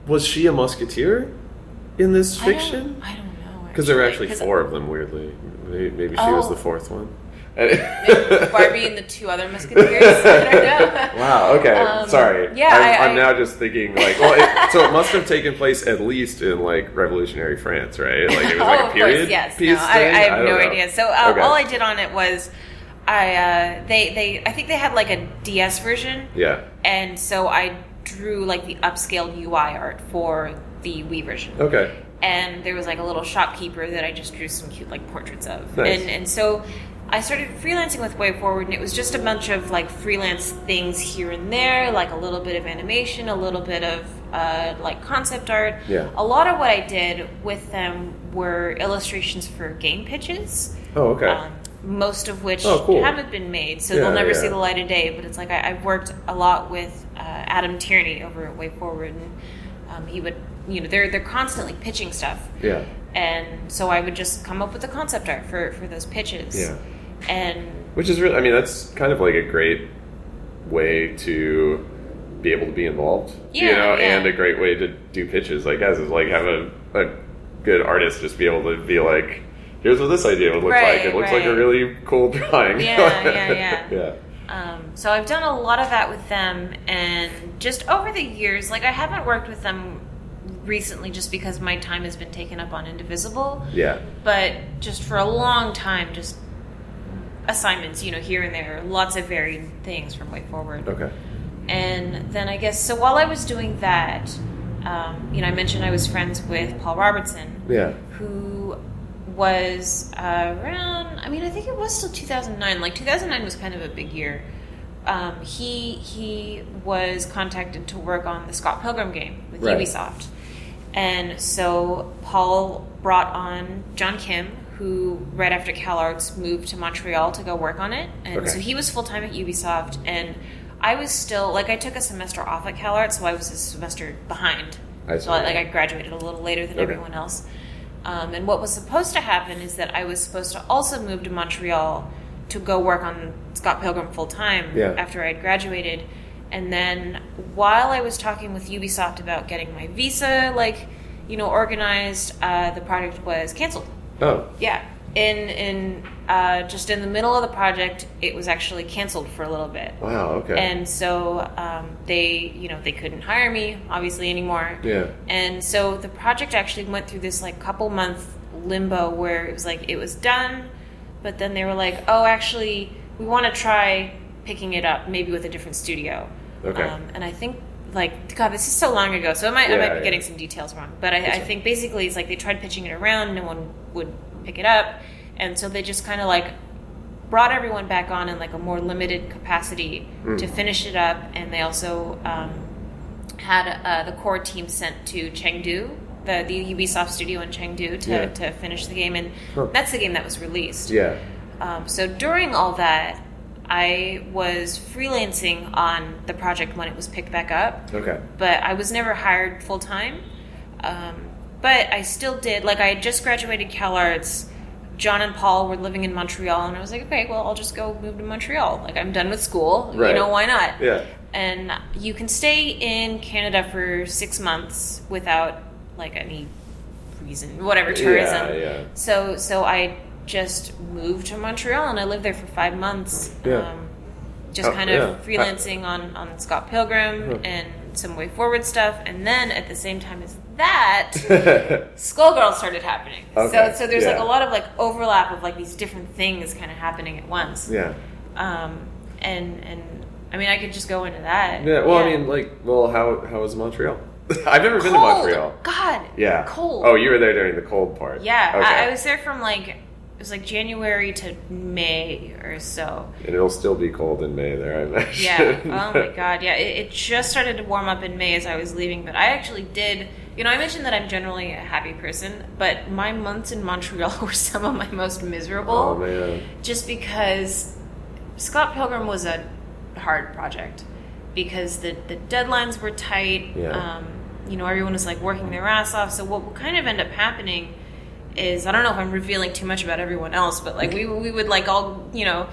was she a musketeer in this I don't- fiction? I don't know Because there were actually four of them. Weirdly, Maybe- maybe she was Oh. the fourth one. Barbie and the two other Musketeers. [LAUGHS] I. Wow. Okay. Um, Sorry. yeah, I'm, I- I'm I- now just thinking like, well, it, so it must have taken place at least in like revolutionary France, right? Like it was like [LAUGHS] oh, a of period course, yes. no, I? I have don't no know. idea. So uh, Okay. all I did on it was, I uh, they they I think they had like a DS version, Yeah. and so I drew like the upscaled UI art for the Wii version. Okay. and there was like a little shopkeeper that I just drew some cute like portraits of. Nice. And and so I started freelancing with Way Forward and it was just a bunch of like freelance things here and there, like a little bit of animation, a little bit of uh, like concept art. Yeah. A lot of what I did with them were illustrations for game pitches. Oh, okay. Um, most of which Oh, cool. haven't been made, so Yeah, they'll never yeah. see the light of day. But it's like I, I've worked a lot with uh, Adam Tierney over at Way Forward, and um, he would, you know, they're they're constantly pitching stuff, yeah. and so I would just come up with the concept art for for those pitches. Yeah. And Which is really, I mean, that's kind of like a great way to be able to be involved, you Yeah, know, yeah. and a great way to do pitches, I guess, is like have a, a good artist just be able to be like, here's what this idea would look Right, like. It looks like a really cool drawing. Yeah, [LAUGHS] yeah, yeah. yeah. Um, so I've done a lot of that with them, and just over the years, like I haven't worked with them recently, just because my time has been taken up on Indivisible. Yeah. but just for a long time, just assignments, you know, here and there, lots of varied things from Way Forward. Okay. And then I guess, so while I was doing that, um, you know, I mentioned I was friends with Paul Robertson, Yeah. who was around, I mean, I think it was still 2009. Like, 2009 was kind of a big year. Um, he he was contacted to work on the Scott Pilgrim game with Right. Ubisoft, and so Paul brought on John Kim, who right after CalArts moved to Montreal to go work on it, and Okay. so he was full time at Ubisoft, and I was still like I took a semester off at CalArts, so I was a semester behind. I so I, like I graduated a little later than Okay. everyone else. Um, and what was supposed to happen is that I was supposed to also move to Montreal to go work on Scott Pilgrim full time Yeah. after I'd graduated. And then while I was talking with Ubisoft about getting my visa, like, you know, organized, uh, the project was canceled. Oh. Yeah. In in uh, just in the middle of the project, it was actually canceled for a little bit. Wow. Okay. And so um, they, you know, they couldn't hire me obviously anymore. yeah. And so the project actually went through this like couple month limbo where it was like it was done, but then they were like, oh, actually, we want to try picking it up maybe with a different studio. Okay. Um, and I think like God, this is so long ago, so I might I might be yeah. getting some details wrong, but I, I think basically it's like they tried pitching it around, no one would pick it up, and so they just kind of like brought everyone back on in like a more limited capacity Mm. to finish it up, and they also um, had uh, the core team sent to Chengdu, the the Ubisoft studio in Chengdu, to, Yeah. to finish the game, and Huh. that's the game that was released. Yeah. Um, so during all that, I was freelancing on the project when it was picked back up, Okay. but I was never hired full time. Um, but I still did. Like I had just graduated Cal Arts. John and Paul were living in Montreal, and I was like, okay, well, I'll just go move to Montreal. Like I'm done with school. Right. You know, why not? Yeah. and you can stay in Canada for six months without like any reason, whatever tourism. Yeah, yeah. So so I just moved to Montreal and I lived there for five months. Yeah. Um, just Oh, kind of yeah. freelancing on on Scott Pilgrim Huh. and some way forward stuff, and then at the same time as that. [LAUGHS] Skullgirl started happening. Okay, So so there's like a lot of like overlap of like these different things kind of happening at once. yeah. Um and and I mean I could just go into that. Yeah. Well, I mean, like, well, how how was Montreal? [LAUGHS] I've never been to Montreal. God. Yeah. Cold. Oh, you were there during the cold part. Yeah. Okay. I, I was there from like was like January to May or so. and it'll still be cold in May there, I imagine. Yeah. [LAUGHS] Oh my god. Yeah. It, it just started to warm up in May as I was leaving, but I actually did. You know, I mentioned that I'm generally a happy person, but my months in Montreal [LAUGHS] were some of my most miserable. Oh man. just because Scott Pilgrim was a hard project because the, the deadlines were tight. Yeah. Um, you know, everyone was like working their ass off. So what will kind of end up happening is I don't know if I'm revealing too much about everyone else, but like we we would like all you know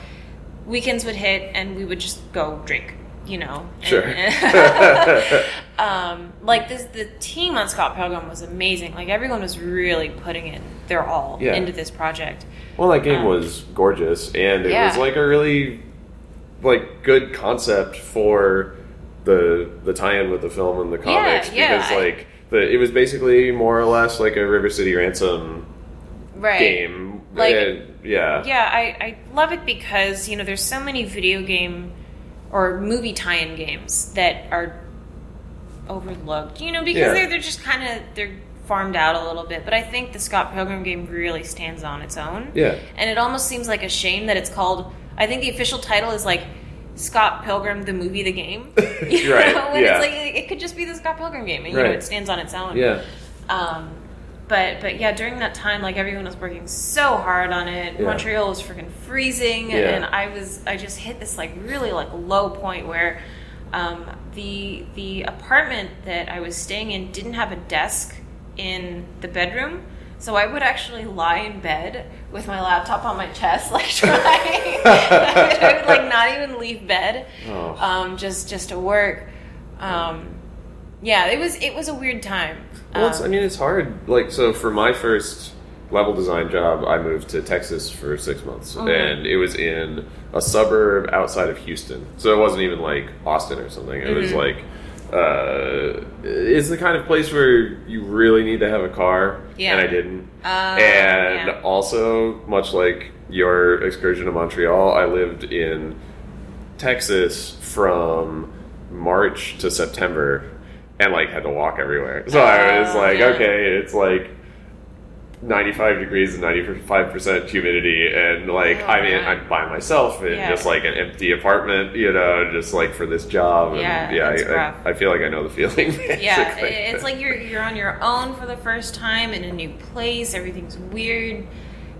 weekends would hit and we would just go drink. You know, And- Sure. [LAUGHS] um, like this, the team on Scott Pilgrim was amazing. Like everyone was really putting in their all Yeah. into this project. Well, that game Um, was gorgeous, and it yeah. was like a really like good concept for the the tie-in with the film and the comics yeah, because like the it was basically more or less like a River City Ransom Right. game. Like- and, yeah, Yeah, I, I love it because, you know, there's so many video game or movie tie in games that are overlooked, you know, because Yeah. they're, they're just kind of, they're farmed out a little bit. But I think the Scott Pilgrim game really stands on its own. yeah, And it almost seems like a shame that it's called, I think the official title is like Scott Pilgrim, the movie, the game. [LAUGHS] [LAUGHS] You Right, know, yeah. it's like, it could just be the Scott Pilgrim game. And, you Right. know, it stands on its own. yeah, Um, but but yeah, during that time, like everyone was working so hard on it. Yeah. Montreal was freaking freezing, Yeah. and I was I just hit this like really like low point where um, the the apartment that I was staying in didn't have a desk in the bedroom. So I would actually lie in bed with my laptop on my chest, [LAUGHS] like [LAUGHS] trying. I, [LAUGHS] would, I would like not even leave bed, Oh. um, just just to work. Um, yeah, it was it was a weird time. Well, it's, Um, I mean, it's hard. Like, so for my first level design job, I moved to Texas for six months, Mhm. and it was in a suburb outside of Houston. So it wasn't even like Austin or something. It was Mhm. like, uh, it's the kind of place where you really need to have a car, Yeah. and I didn't. Uh, and yeah. also, much like your excursion to Montreal, I lived in Texas from March to September and like had to walk everywhere. So I was Oh, like, yeah. okay, it's like 95 degrees and 95% humidity and like Oh, I mean man. I'm by myself in Yeah. just like an empty apartment, you know, just like for this job and Yeah, yeah, I. I, I feel like I know the feeling. [LAUGHS] yeah, basically. it- it's like you're you're on your own for the first time in a new place. Everything's weird.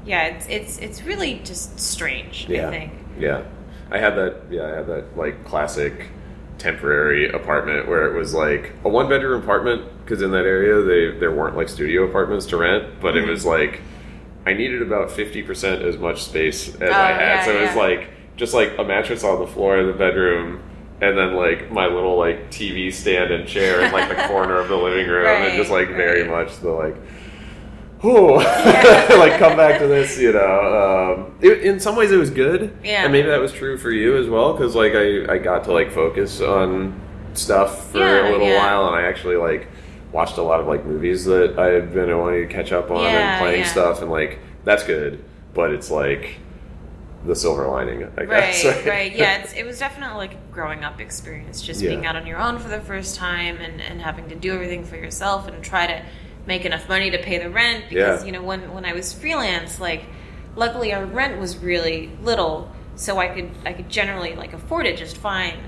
Yeah, it's it's it's really just strange. Yeah. I think. Yeah, I had that. Yeah, I had that like classic temporary apartment where it was like a one bedroom apartment because in that area they there weren't like studio apartments to rent, but it Mhm. was like I needed about fifty percent as much space as Oh, I had, yeah, so it was yeah. like just like a mattress on the floor of the bedroom. And then like my little like TV stand and chair in like the [LAUGHS] corner of the living room, and just like very right. much the like Whew. [LAUGHS] like come back to this, you know. Um, it, in some ways, it was good, Yeah. and maybe that was true for you as well, because like I, I got to like focus on stuff for Yeah, a little yeah. while, and I actually like watched a lot of like movies that I had been wanting to catch up on Yeah, and playing stuff, and like that's good, but it's like the silver lining, I guess. Right, [LAUGHS] right. Yeah, it's, it was definitely like a growing up experience, just being out on your own for the first time and, and having to do everything for yourself and try to make enough money to pay the rent. Because, Yeah. you know, when, when I was freelance, like, luckily our rent was really little, so I could I could generally like afford it just fine.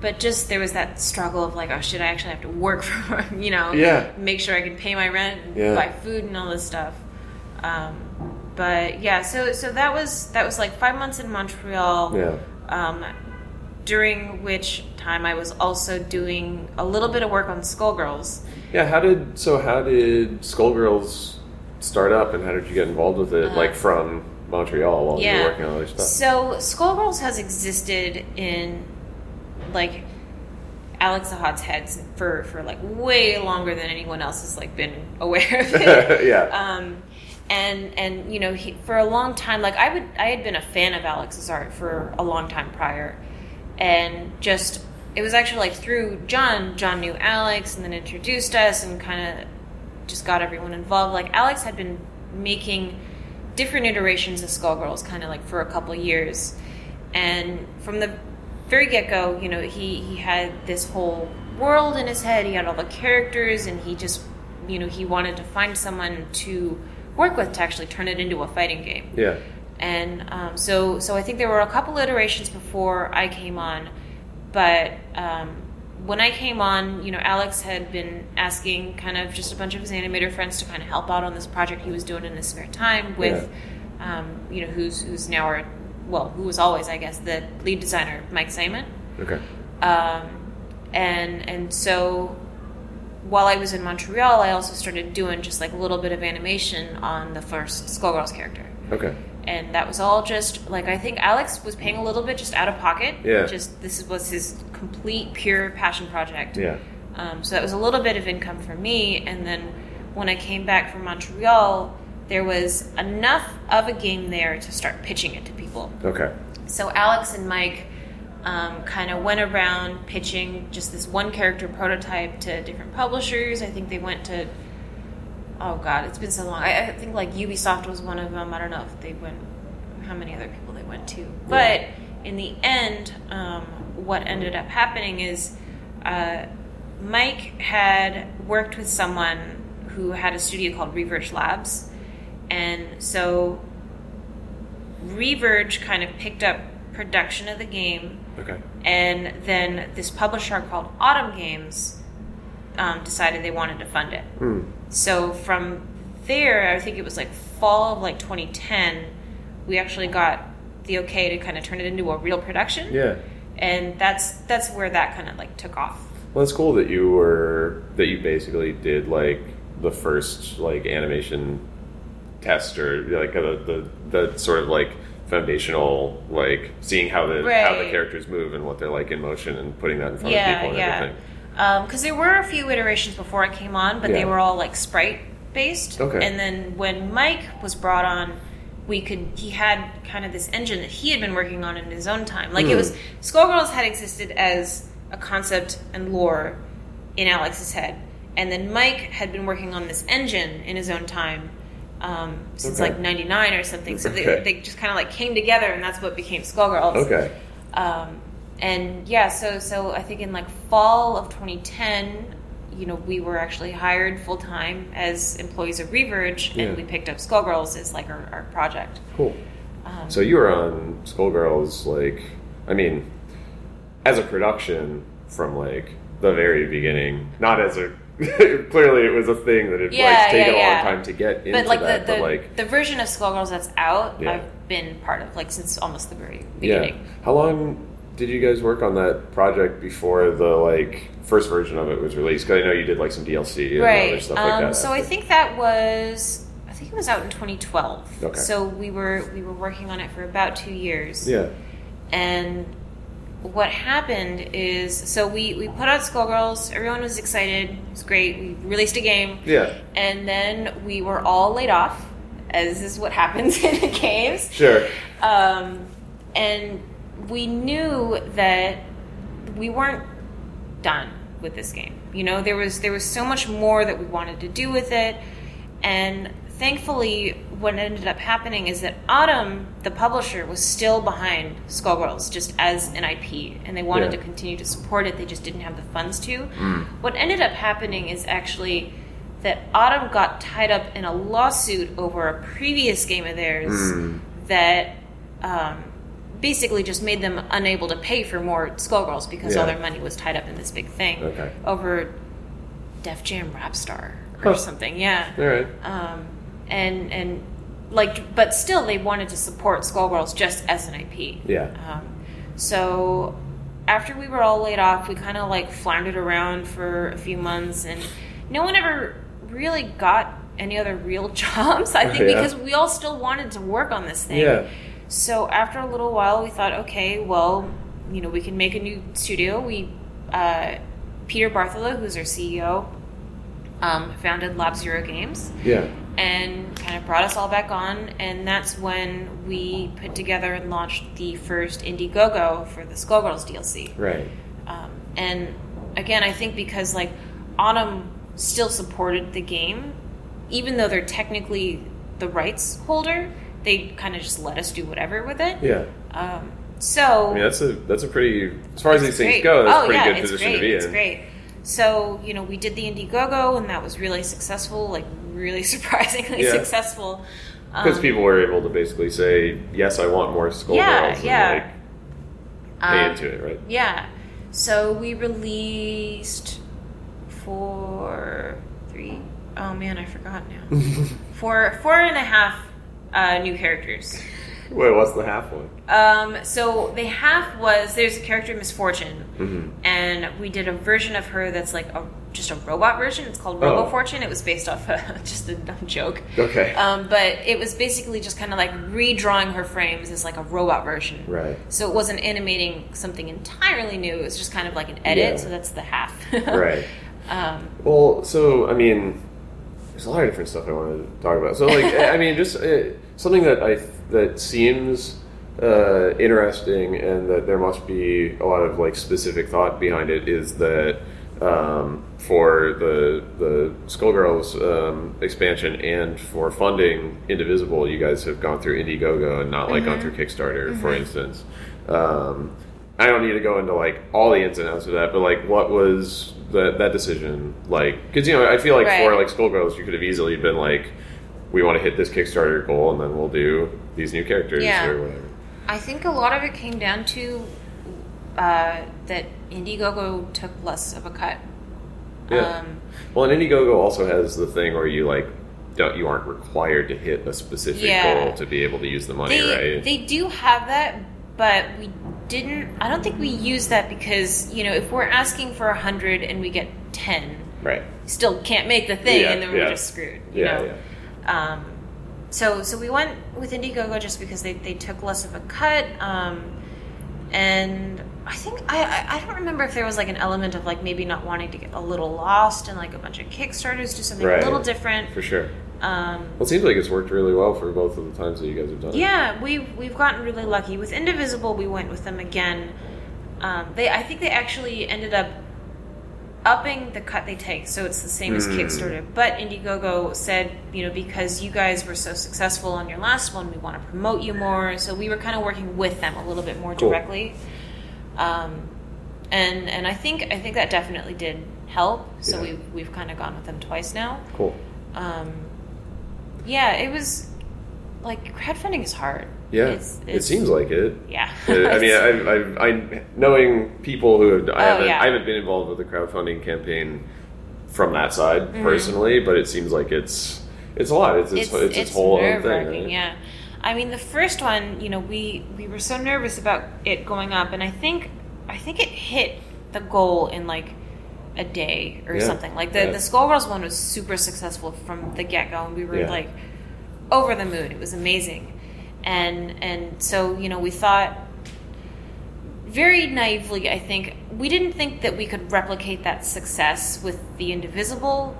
But just there was that struggle of like, oh shit, I actually have to work [LAUGHS] for you know, Yeah. make sure I can pay my rent and Yeah. buy food and all this stuff. Um, but yeah, so so that was that was like five months in Montreal. yeah, Um, during which time I was also doing a little bit of work on Skullgirls. Yeah, how did so? How did Skullgirls start up, and how did you get involved with it? like from Montreal while you Uh, were working on other stuff. So Skullgirls has existed in like Alex Ahad's heads for for like way longer than anyone else has like been [LAUGHS] aware of it. [LAUGHS] yeah. um, and and you know he, for a long time like i would i had been a fan of alex's art for a long time prior and just it was actually like through john john knew alex and then introduced us and kind of just got everyone involved. Like alex had been making different iterations of skullgirls kind of like for a couple years. And from the very get-go you know he he had this whole world in his head. He had all the characters and he just you know he wanted to find someone to work with to actually turn it into a fighting game. Yeah. and um, so so I think there were a couple iterations before I came on, but um, when I came on, you know, Alex had been asking kind of just a bunch of his animator friends to kind of help out on this project he was doing in his spare time with, um, you know, who's who's now our well, who was always I guess the lead designer Mike Zaimont Okay. um, and and so while I was in Montreal, I also started doing just like a little bit of animation on the first Skullgirls character, Okay. And that was all just like I think Alex was paying a little bit just out of pocket. Yeah. Just this was his complete pure passion project. Yeah. Um, so that was a little bit of income for me, and then when I came back from Montreal, there was enough of a game there to start pitching it to people. Okay. So Alex and Mike um, kind of went around pitching just this one character prototype to different publishers. I think they went to oh god, it's been so long. I, I think like Ubisoft was one of them. I don't know if they went how many other people they went to, but in the end, um, what ended up happening is uh, Mike had worked with someone who had a studio called Reverge Labs, and so Reverge kind of picked up production of the game, Okay. and then this publisher called Autumn Games um, decided they wanted to fund it. Hmm. So from there, I think it was like fall of like 2010, we actually got the okay to kind of turn it into a real production, Yeah. and that's that's where that kind of like took off. Well, it's cool that you were that you basically did like the first like animation test or like the the, the sort of like foundational like seeing how the how the characters move and what they're like in motion and putting that in front of people and yeah. everything. Because there were a few iterations before I came on, but they were all like sprite based. Okay. And then when Mike was brought on, we could he had kind of this engine that he had been working on in his own time. Like it Hmm. was Skullgirls had existed as a concept and lore in Alex's head, and then Mike had been working on this engine in his own time. Um, since Okay. like '99 or something, so Okay. they, they just kind of like came together, and that's what became Skullgirls. Okay. Um, and yeah, so so I think in like fall of 2010, you know, we were actually hired full time as employees of Reverge, Yeah. and we picked up Skullgirls as like our, our project. Cool. Um, So you were on Skullgirls, like, I mean, as a production from like the very beginning, not as a. [LAUGHS] clearly, it was a thing that had Yeah, like taken yeah, a long time to get into but like that. the, the, but like, the version of Skullgirls that's out, Yeah. I've been part of like since almost the very yeah. beginning. How long did you guys work on that project before the like first version of it was released? Because I know you did like some DLC and other right. stuff like um, that. so I think that was I think it was out in 2012. Okay. So we were we were working on it for about two years. Yeah. And what happened is, so we, we put out Skullgirls. Everyone was excited. It was great. We released a game. Yeah. And then we were all laid off, as is what happens [LAUGHS] in the games. Sure. Um, and we knew that we weren't done with this game. You know, there was there was so much more that we wanted to do with it, and thankfully, what ended up happening is that Autumn, the publisher, was still behind Skullgirls just as an IP, and they wanted Yeah. to continue to support it. They just didn't have the funds to. Mm. What ended up happening is actually that Autumn got tied up in a lawsuit over a previous game of theirs Mm. that um, basically just made them unable to pay for more Skullgirls because all their money was tied up in this big thing Okay. over Def Jam Rapstar or Huh. something. Yeah. All right. Um, and and like, but still, they wanted to support Skullgirls just as an IP. Yeah. Um, So after we were all laid off, we kind of like floundered around for a few months, and no one ever really got any other real [LAUGHS] jobs. I think Yeah. because we all still wanted to work on this thing. Yeah. So after a little while, we thought, okay, well, you know, we can make a new studio. We, uh, Peter Bartholow, who's our CEO, um, founded Lab Zero Games Yeah. and kind of brought us all back on. And that's when we put together and launched the first Indiegogo for the Skullgirls DLC. Right. Um, and again, I think because like Autumn still supported the game, even though they're technically the rights holder, they kind of just let us do whatever with it. Yeah. Um, so I mean, that's a that's a pretty as far as these it's things go. That's oh, a pretty yeah, good it's position great. to be it's in. great. So you know, we did the Indiegogo, and that was really successful. Like really [LAUGHS] surprisingly Yeah. successful. Because Um, people were able to basically say, "Yes, I want more Skullgirls," Yeah, and yeah. like pay um, into it, right? Yeah. So we released four, three. Oh man, I forgot now. [LAUGHS] four, four and a half uh, new characters. Wait, what's the half one? Um, so the half was there's a character Misfortune, Mhm. and we did a version of her that's like a just a robot version. It's called Oh. Robo Fortune. It was based off a, [LAUGHS] just a dumb joke. Okay. Um, but it was basically just kind of like redrawing her frames as like a robot version. Right. So it wasn't animating something entirely new. It was just kind of like an edit. Yeah. So that's the half. [LAUGHS] Right. Um, Well, so I mean, there's a lot of different stuff I want to talk about. So, like, I mean, just uh, something that I that seems uh, interesting, and that there must be a lot of like specific thought behind it, is that um, for the the Skullgirls um, expansion and for funding Indivisible, you guys have gone through Indiegogo and not like gone through Kickstarter, for instance. Um, I don't need to go into like all the ins and outs of that, but like, what was that that decision like? Because you know, I feel like for like Skullgirls, you could have easily been like, we want to hit this Kickstarter goal, and then we'll do these new characters Yeah. or whatever. I think a lot of it came down to uh, that Indiegogo took less of a cut. Yeah. Um, Well, and Indiegogo also has the thing where you like don't you aren't required to hit a specific Yeah. goal to be able to use the money, they, right? they do have that, but we didn't. I don't think we use that because you know if we're asking for a hundred and we get ten, right. still can't make the thing, Yeah, and then we're yeah. just screwed. You Yeah, know? yeah. Um, so so we went with Indiegogo just because they, they took less of a cut, um, and I think I, I don't remember if there was like an element of like maybe not wanting to get a little lost and like a bunch of Kickstarters do something Right. a little different. For sure. Um, Well, it seems like it's worked really well for both of the times that you guys have done it. yeah, we've we've gotten really lucky with Indivisible. We went with them again. Um, they I think they actually ended up upping the cut they take, so it's the same as Mm. Kickstarter. But Indiegogo said, you know, because you guys were so successful on your last one, we want to promote you more. So we were kind of working with them a little bit more Cool. directly. Um, and and I think I think that definitely did help. So Yeah. we've we've kind of gone with them twice now. Cool. Um, yeah, it was like crowdfunding is hard. Yeah. It's- it seems like it. Yeah. I mean, [LAUGHS] I, I, I, knowing people who have, I, Oh, haven't, yeah. I haven't been involved with a crowdfunding campaign from that side Mm-hmm. personally, but it seems like it's it's a lot. It's it's, it's, its whole own thing. right? Yeah, I mean, the first one, you know, we we were so nervous about it going up, and I think I think it hit the goal in like a day or Yeah, something. Like the yeah. the Skullgirls one was super successful from the get go, and we were Yeah. like over the moon. It was amazing, and and so you know we thought very naively, I think we didn't think that we could replicate that success with the Indivisible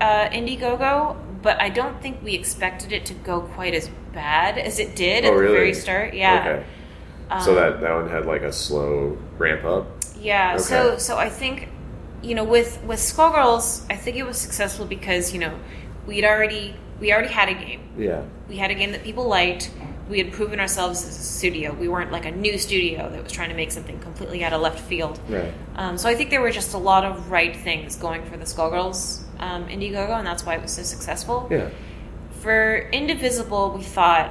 uh, Indiegogo, but I don't think we expected it to go quite as bad as it did Oh, at the really? very start. Yeah. Okay. Um, So that that one had like a slow ramp up. Yeah. Okay. So so I think you know with with Skullgirls, I think it was successful because you know we'd already we already had a game. Yeah. We had a game that people liked. We had proven ourselves as a studio. We weren't like a new studio that was trying to make something completely out of left field. Right. Um, so I think there were just a lot of right things going for the Skullgirls um, Indiegogo, and that's why it was so successful. Yeah. For Indivisible, we thought,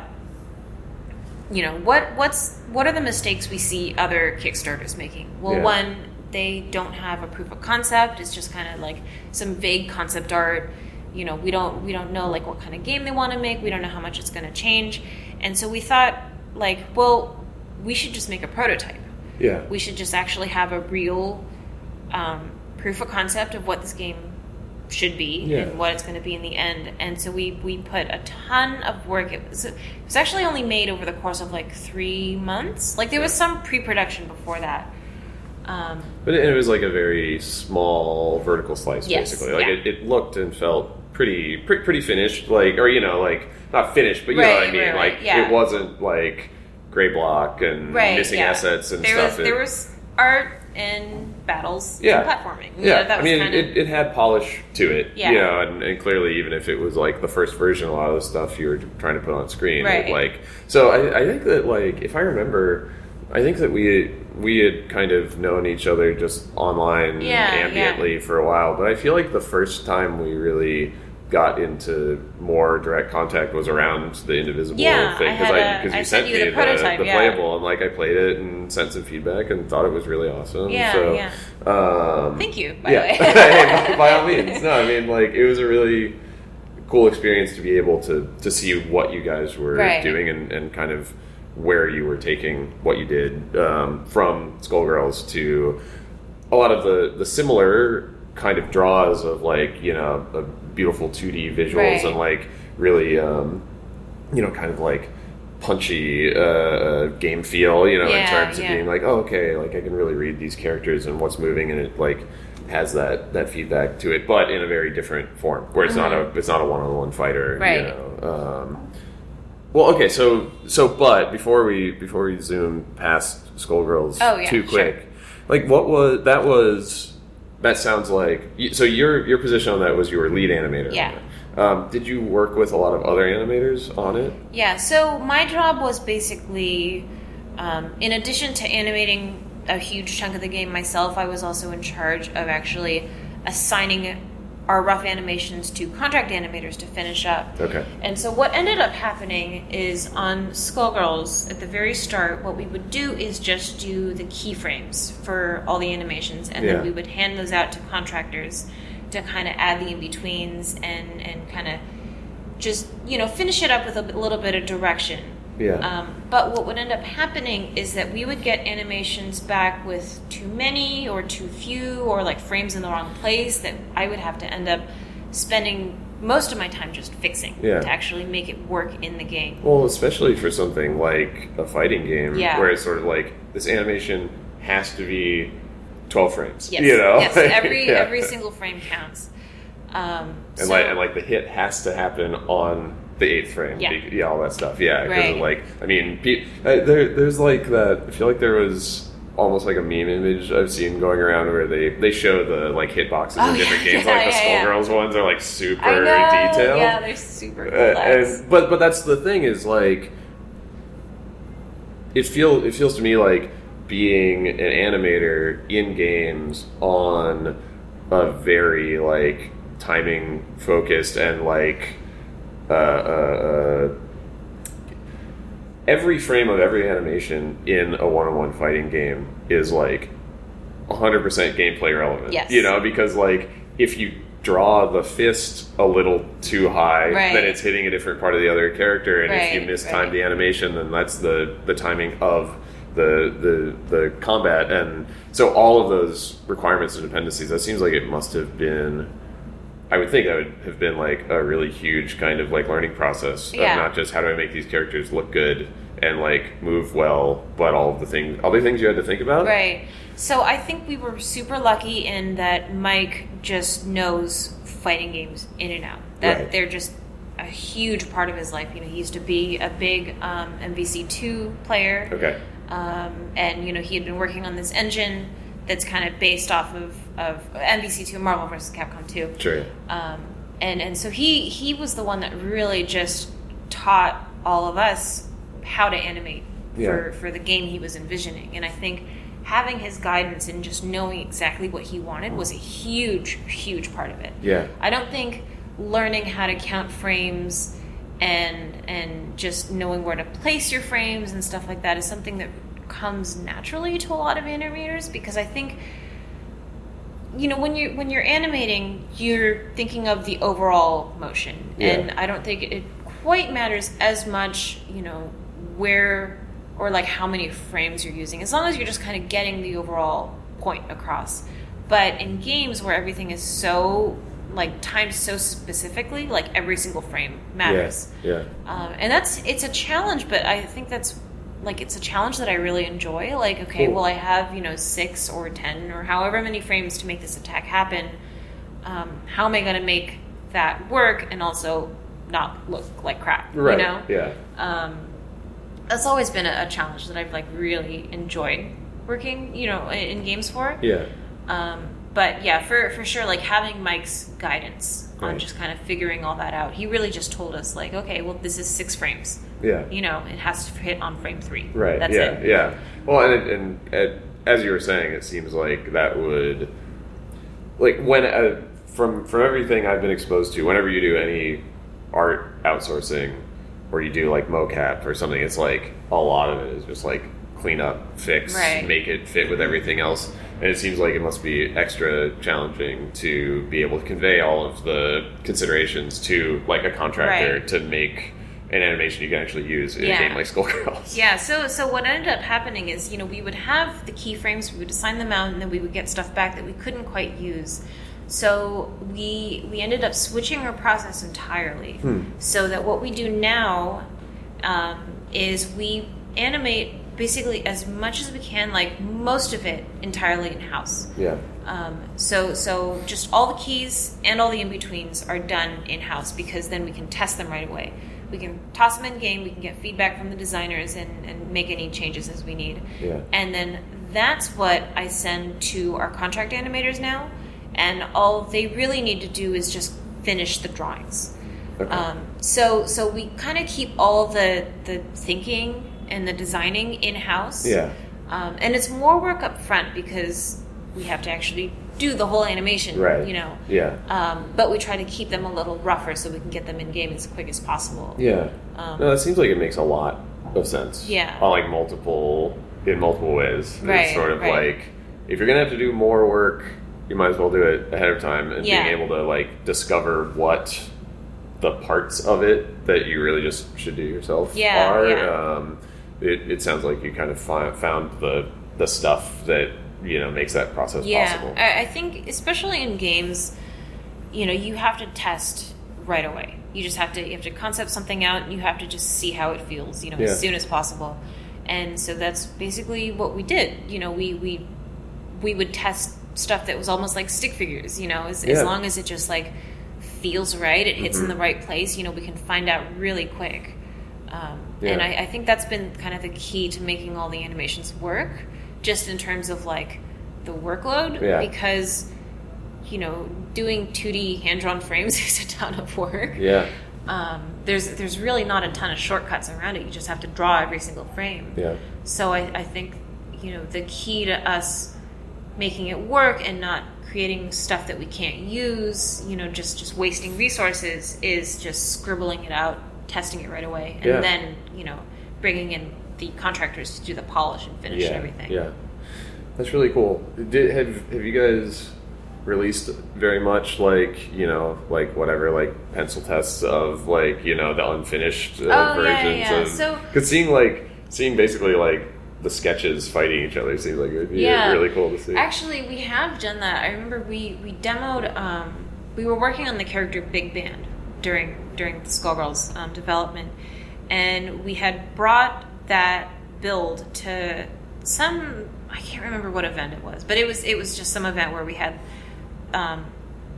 you know, what what's what are the mistakes we see other Kickstarters making? Well, Yeah. one, they don't have a proof of concept. It's just kind of like some vague concept art. You know, we don't we don't know like what kind of game they want to make. We don't know how much it's going to change, and so we thought like, well, we should just make a prototype. Yeah. we should just actually have a real um, proof of concept of what this game should be Yeah. and what it's going to be in the end. And so we we put a ton of work. It was, it was actually only made over the course of like three months. Like there was some pre-production before that. Um, But it, it was like a very small vertical slice, Yes, basically. Like yeah. it, it looked and felt pretty, pretty, pretty finished. Like, or you know, like not finished, but you know what I mean. right, right, like yeah. it wasn't like gray block and right, missing assets and there stuff. Was, there was art and battles Yeah. and platforming. Yeah, that I mean, kind of, it, it had polish to it, Yeah. you know, and, and clearly, even if it was like the first version, a lot of the stuff you were trying to put on screen, Right. like, so I, I think that, like, if I remember, I think that we we had kind of known each other just online Yeah, ambiently for a while, but I feel like the first time we really got into more direct contact was around the Indivisible Yeah, thing I because you sent you me the prototype, the yeah. playable and like I played it and sent some feedback and thought it was really awesome. Yeah, so, yeah. Um, Thank you, by yeah, the [LAUGHS] way. Hey, by, by all means. No, I mean, like it was a really cool experience to be able to to see what you guys were Right. doing and, and kind of where you were taking what you did um, from Skullgirls to a lot of the the similar kind of draws of like you know a beautiful 2D visuals Right. and like really um, you know kind of like punchy uh, uh, game feel you know in Yeah, terms of yeah. being like oh okay like I can really read these characters and what's moving and it like has that that feedback to it but in a very different form where it's not a it's not a one-on-one fighter Mm-hmm. Right. you know um, well okay so so but before we before we zoom past Skullgirls Oh, yeah, too sure. quick like what was that was that sounds like so your your position on that was you were lead animator Yeah. Um, did you work with a lot of other animators on it? Yeah, so my job was basically, um, in addition to animating a huge chunk of the game myself, I was also in charge of actually assigning our rough animations to contract animators to finish up. Okay. And so what ended up happening is on Skullgirls at the very start, what we would do is just do the keyframes for all the animations, and Yeah. then we would hand those out to contractors to kind of add the in betweens and and kind of just you know finish it up with a little bit of direction. Yeah. Um, but what would end up happening is that we would get animations back with too many or too few or like frames in the wrong place that I would have to end up spending most of my time just fixing Yeah. to actually make it work in the game. Well, especially for something like a fighting game, Yeah. where it's sort of like this animation has to be twelve frames. Yes, You know, yes, [LAUGHS] every Yeah. every single frame counts. Um, and so- like and like the hit has to happen on the eighth frame. Yeah. Yeah, all that stuff. Yeah, because Right. like I mean, pe- there there's like that. I feel like there was almost like a meme image I've seen going around where they they show the like hitboxes Oh, in different yeah, games. yeah, like the yeah, yeah. Skullgirls ones are like super detailed. Yeah, they're super Uh, and, but but that's the thing is like it feel it feels to me like being an animator in games on a very like timing focused and like uh, uh, uh, every frame of every animation in a one-on-one fighting game is like 100% gameplay relevant Yes. you know because like if you draw the fist a little too high Right. then it's hitting a different part of the other character and if you Right, mistime right. the animation then that's the the timing of the the the combat and so all of those requirements and dependencies that seems like it must have been I would think that would have been like a really huge kind of like learning process Yeah. of not just how do I make these characters look good and like move well, but all of the things, all the things you had to think about. Right. So I think we were super lucky in that Mike just knows fighting games in and out. That Right. they're just a huge part of his life. You know, he used to be a big um, MVC2 player. Okay. Um, and, you know, he had been working on this engine that's kind of based off of, of MVC two, Marvel vs. Capcom 2. Sure. Um, and and so he he was the one that really just taught all of us how to animate for for the game he was envisioning. And I think having his guidance and just knowing exactly what he wanted was a huge huge part of it. Yeah. I don't think learning how to count frames and and just knowing where to place your frames and stuff like that is something that comes naturally to a lot of animators because I think you know when you when you're animating you're thinking of the overall motion Yeah. and I don't think it quite matters as much you know where or like how many frames you're using, as long as you're just kind of getting the overall point across. But in games where everything is so like timed so specifically, like every single frame matters. Yeah. Um, and that's it's a challenge, but I think that's like it's a challenge that I really enjoy. Like, okay, Cool. well, I have you know six or ten or however many frames to make this attack happen. Um, how am I going to make that work and also not look like crap? Right. You know, Yeah. um, that's always been a, a challenge that I've like really enjoyed working. You know, in, in games for. Yeah. Um, but yeah, for for sure, like having Mike's guidance on just kind of figuring all that out. He really just told us like, okay, well, this is six frames. Yeah. You know, it has to hit on frame three. Right. That's yeah. it. Yeah. Well, and, and, as you were saying, it seems like that would, like when uh, from from everything I've been exposed to, whenever you do any art outsourcing or you do like mocap or something, it's like a lot of it is just like clean up, fix, Right. make it fit with everything else. And it seems like it must be extra challenging to be able to convey all of the considerations to like a contractor Right. to make an animation you can actually use in Yeah. a game like Skullgirls. Yeah, so so what ended up happening is, you know, we would have the keyframes, we would assign them out, and then we would get stuff back that we couldn't quite use. So we we ended up switching our process entirely. So that what we do now um, is we animate basically as much as we can, like most of it entirely in house. Yeah. Um, so so just all the keys and all the in betweens are done in house because then we can test them right away. We can toss them in game. We can get feedback from the designers and, and make any changes as we need. Yeah. And then that's what I send to our contract animators now. And all they really need to do is just finish the drawings. Okay. Um, so so we kind of keep all the the thinking and the designing in house. Yeah. Um, and it's more work up front because we have to actually do the whole animation. Right. You know. Yeah. Um, but we try to keep them a little rougher so we can get them in game as quick as possible. Yeah. Um, no, that seems like it makes a lot of sense. Yeah. On like multiple in multiple ways. Right, It's sort of right. like if you're gonna have to do more work, you might as well do it ahead of time and Yeah. being able to like discover what the parts of it that you really just should do yourself Yeah, are. yeah. Um, it, it sounds like you kind of fi- found the the stuff that you know makes that process Yeah, possible. I, I think especially in games, you know, you have to test right away. You just have to you have to concept something out. and You have to just see how it feels, you know, Yeah. as soon as possible. And so that's basically what we did. You know, we we we would test stuff that was almost like stick figures. You know, as, Yeah. as long as it just like feels right, it hits in Mhm. the right place. You know, we can find out really quick. Um, Yeah. And I, I think that's been kind of the key to making all the animations work, just in terms of like the workload, Yeah. because you know doing 2D hand-drawn frames [LAUGHS] is a ton of work. yeah. Um, there's there's really not a ton of shortcuts around it. You just have to draw every single frame. Yeah. So I, I think you know the key to us making it work and not creating stuff that we can't use, you know, just just wasting resources is just scribbling it out, testing it right away, and Yeah. then you know bringing in the contractors to do the polish and finish yeah, everything. Yeah, that's really cool. Did have have you guys released very much like you know like whatever like pencil tests of like you know the unfinished uh, Oh, yeah, versions yeah. of So- because seeing like seeing basically like the sketches fighting each other seems like it would be Yeah. really cool to see. Actually, we have done that. I remember we we demoed. Um, we were working on the character Big Band during during the Skullgirls um, development, and we had brought that build to some. I can't remember what event it was, but it was it was just some event where we had um,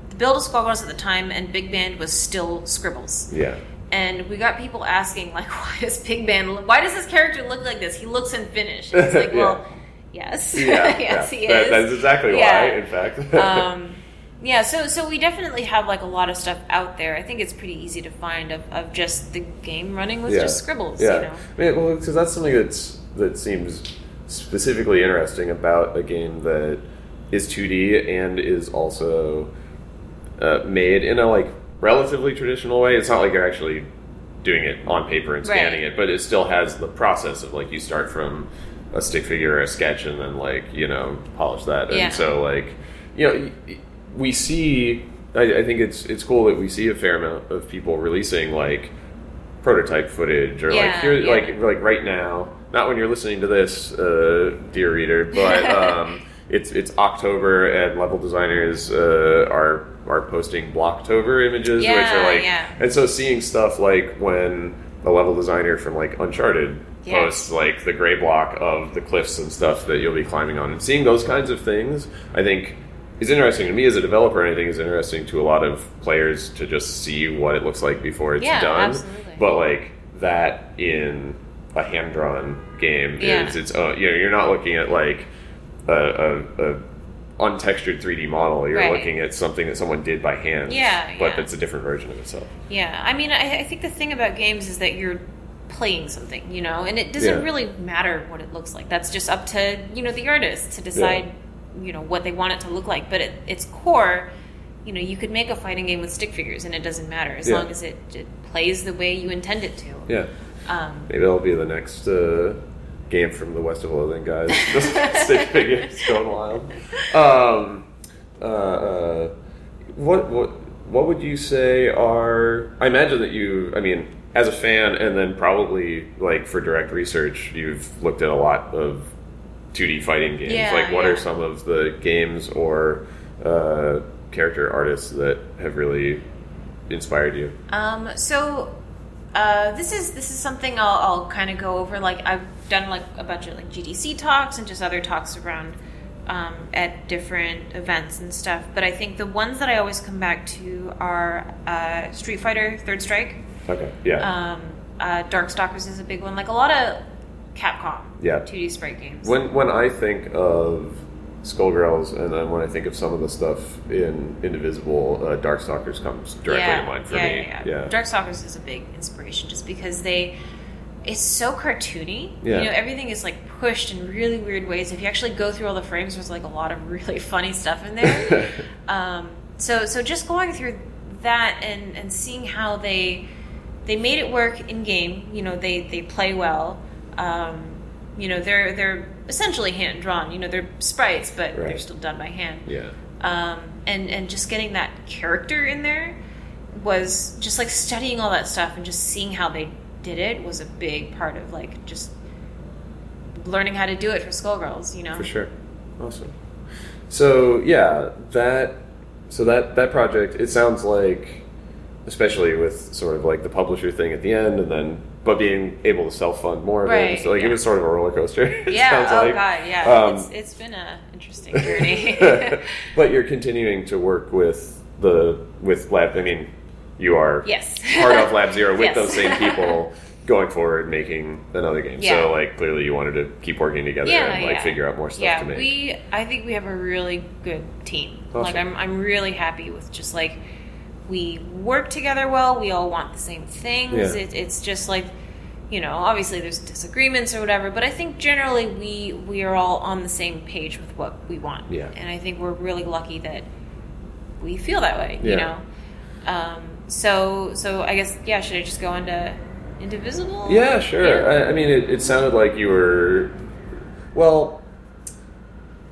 the build of Skullgirls at the time, and Big Band was still Scribbles. yeah, And we got people asking, like, [LAUGHS] why does Big Band, look, why does this character look like this? He looks unfinished. It's like, [LAUGHS] Yeah. well, yes, [LAUGHS] yeah, yes, yeah. he That- is. that's exactly why. In fact, um, yeah, so so we definitely have like a lot of stuff out there. I think it's pretty easy to find of, of just the game running with Yeah. just scribbles. Yeah, You know, I mean, well, because that's something that's that seems specifically interesting about a game that is 2D and is also uh, made in a like relatively traditional way. It's not like you're actually doing it on paper and scanning Right. it, but it still has the process of like you start from a stick figure or a sketch and then like you know polish that. And Yeah. so like you know we see. I, I think it's it's cool that we see a fair amount of people releasing like prototype footage or like here yeah. like like right now not when you're listening to this, uh, dear reader, but [LAUGHS] um, it's it's October and level designers uh, are are posting Blocktober images, which are like, yeah. and so seeing stuff like when a level designer from like Uncharted posts like the gray block of the cliffs and stuff that you'll be climbing on, and seeing those kinds of things, I think. Is interesting to me as a developer, and I think is interesting to a lot of players to just see what it looks like before it's Yeah, done. absolutely. But like that in a hand drawn game Yeah. is its own. You know, you're not looking at like a, a, a untextured 3D model. You're Right. looking at something that someone did by hand. Yeah, but yeah. that's a different version of itself. Yeah, I mean, I, I think the thing about games is that you're playing something, you know, and it doesn't Yeah. really matter what it looks like. That's just up to you know the artist to decide, you know, what they want it to look like. But at its core, you know, you could make a fighting game with stick figures, and it doesn't matter as Yeah. long as it, it plays the way you intend it to. Yeah, Um, maybe that'll be the next uh, game from the West of Loathing guys. Just [LAUGHS] [LAUGHS] stick figures going wild. Um, uh, uh, what what what would you say are? I imagine that you. I mean, as a fan, and then probably like for direct research, you've looked at a lot of 2D fighting games. Yeah, like, what yeah. are some of the games or uh, character artists that have really inspired you? Um, so uh, this is this is something I'll, I'll kind of go over. Like I've done like a bunch of like GDC talks and just other talks around um, at different events and stuff. But I think the ones that I always come back to are uh, Street Fighter Third Strike. Okay, yeah. Um, uh, Darkstalkers is a big one. Like a lot of Capcom Yeah. 2D sprite games. When when I think of Skullgirls, and then when I think of some of the stuff in Indivisible, uh, Darkstalkers comes directly yeah, to mind for yeah, me. Yeah, yeah. Darkstalkers is a big inspiration just because they it's so cartoony. Yeah. You know, everything is like pushed in really weird ways. If you actually go through all the frames, there's like a lot of [LAUGHS] really funny stuff in there. [LAUGHS] um, so so just going through that and and seeing how they they made it work in game. You know, they they play well. Um, you know, they're they're essentially hand drawn. You know, they're sprites, but they're still done by hand yeah, um, and and just getting that character in there was just like studying all that stuff and just seeing how they did it was a big part of like just learning how to do it for Skullgirls. You know, for sure. Awesome. So yeah, that so that that project. It sounds like, especially with sort of like the publisher thing at the end, and then but being able to self fund more of it. So like it was sort of a roller coaster. [LAUGHS] Yeah. Oh like. God. Yeah. Um, it's it's been an interesting journey. [LAUGHS] but you're continuing to work with the with lab. I mean, you are yes. part of Lab Zero with [LAUGHS] Yes. those same people going forward making another game. Yeah. So like clearly you wanted to keep working together Yeah, and like yeah. figure out more stuff yeah, to make. we. I think we have a really good team. Like I'm, I'm really happy with just like we work together well. We all want the same things. Yeah. It, it's just like you know, obviously there's disagreements or whatever, but I think generally we we are all on the same page with what we want. Yeah. and I think we're really lucky that we feel that way. You know, um, so so I guess yeah. Should I just go into Indivisible? Yeah, sure. Yeah. I, I mean, it, it sounded like you were, well,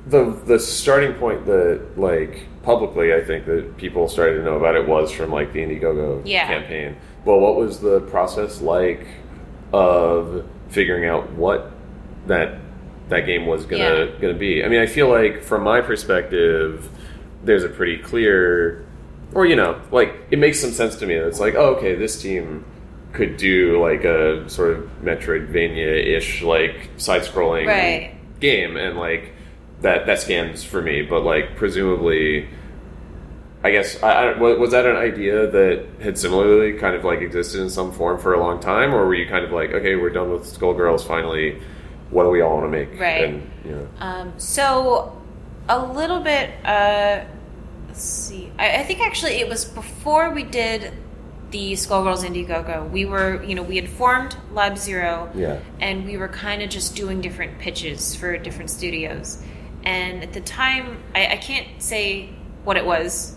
the the starting point that like publicly, I think that people started to know about it was from like the Indiegogo Yeah. campaign. Well, what was the process like of figuring out what that that game was gonna Yeah. gonna be? I mean, I feel like from my perspective, there's a pretty clear, or you know, like it makes some sense to me. That it's like, oh, okay, this team could do like a sort of Metroidvania-ish like side-scrolling Right. game, and like that that scans for me. But like presumably, I guess I, I, was that an idea that had similarly kind of like existed in some form for a long time, or were you kind of like, okay, we're done with Skullgirls finally? What do we all want to make? Right. And you know, Um, so a little bit. Uh, let's see. I, I think actually it was before we did the Skullgirls Indiegogo. We were, you know, we had formed Lab Zero, Yeah. and we were kind of just doing different pitches for different studios. And at the time, I, I can't say what it was.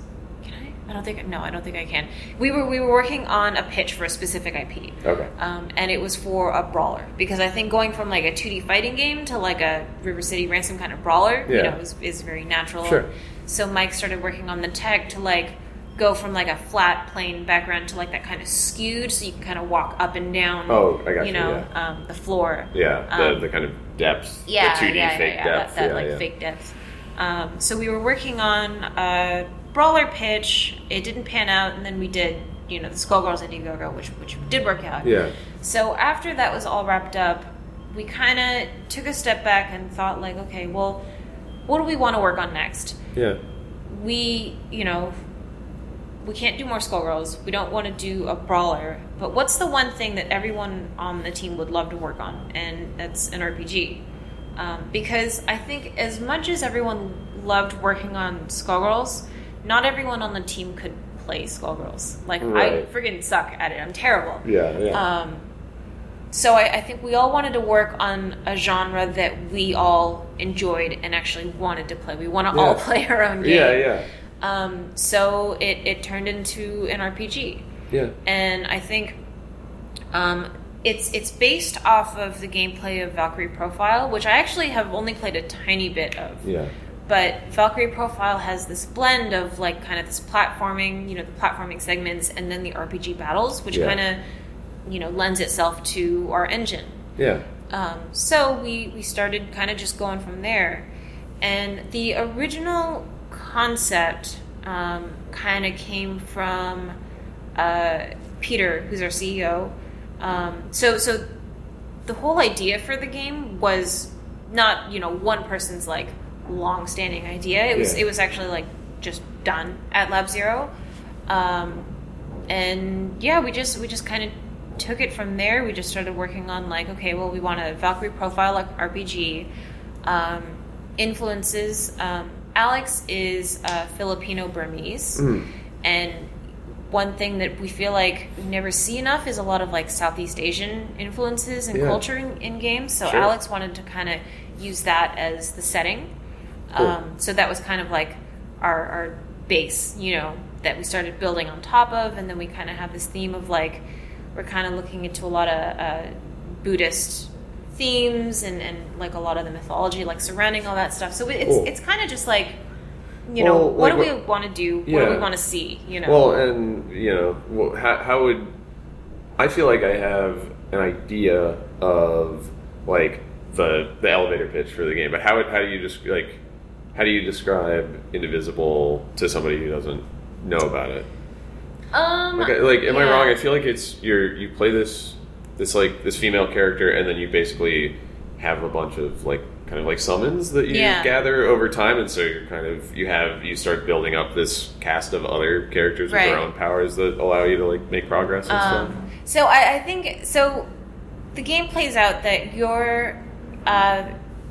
I? Don't think. No, I don't think I can. We were we were working on a pitch for a specific IP. okay, Um, and it was for a brawler because I think going from like a 2D fighting game to like a River City Ransom kind of brawler, yeah. you know, is, is very natural. Sure. So Mike started working on the tech to like go from like a flat plane background to like that kind of skewed, so you can kind of walk up and down. Oh, I got you you, know yeah. um, the floor. Yeah, the, Um, the kind of depth, Yeah, the 2D yeah, fake yeah, yeah, depth. That, that like fake depth. Um, so we were working on a brawler pitch. It didn't pan out, and then we did you know the Skullgirls Indiegogo, which which did work out. Yeah, So after that was all wrapped up, we kind of took a step back and thought like, okay, well, what do we want to work on next? yeah, We, you know, we can't do more Skullgirls. We don't want to do a brawler. But what's the one thing that everyone on the team would love to work on? And that's an RPG. Um, because I think as much as everyone loved working on Skullgirls, not everyone on the team could play Skullgirls. Like I Right. friggin' suck at it. I'm terrible. yeah, yeah. Um, so I, I think we all wanted to work on a genre that we all enjoyed and actually wanted to play. We want to all [LAUGHS] play our own game. yeah, yeah, Um, so it, it turned into an RPG, yeah. and I think um, it's it's based off of the gameplay of Valkyrie Profile, which I actually have only played a tiny bit of. Yeah, But Valkyrie Profile has this blend of like kind of this platforming, you know, the platforming segments, and then the RPG battles, which Yeah. kind of, you know, lends itself to our engine. yeah, Um, so we we started kind of just going from there, and the original concept um, kind of came from uh, Peter, who's our CEO. Um, so so the whole idea for the game was not you know one person's like long standing idea. It was Yeah. it was actually like just done at Lab Zero, um, and yeah, we just we just kind of took it from there. We just started working on like okay, well we want a Valkyrie profile like RPG. Um, influences. Um, Alex is uh, Filipino Burmese, Mhm. and one thing that we feel like we never see enough is a lot of like Southeast Asian influences and Yeah. culture in, in games. So Sure. Alex wanted to kind of use that as the setting. Cool. Um, so that was kind of like our, our base, you know, that we started building on top of, and then we kind of have this theme of like we're kind of looking into a lot of uh, Buddhist themes and, and like a lot of the mythology like surrounding all that stuff. So it's Cool. it's kind of just like you know Well, what like do we want to do? What do we want to see? You know. Well, and you know, how, how would I feel like I have an idea of like the the elevator pitch for the game, but how would- how do you just like how do you describe Indivisible to somebody who doesn't know about it? um, Like, like am I wrong? I feel like it's you're you play this this like this female character, and then you basically have a bunch of like kind of like summons that you Yeah. gather over time, and so you're kind of you have you start building up this cast of other characters with their own powers that allow you to like make progress and stuff. Um, so I, I think so. The game plays out that you're uh,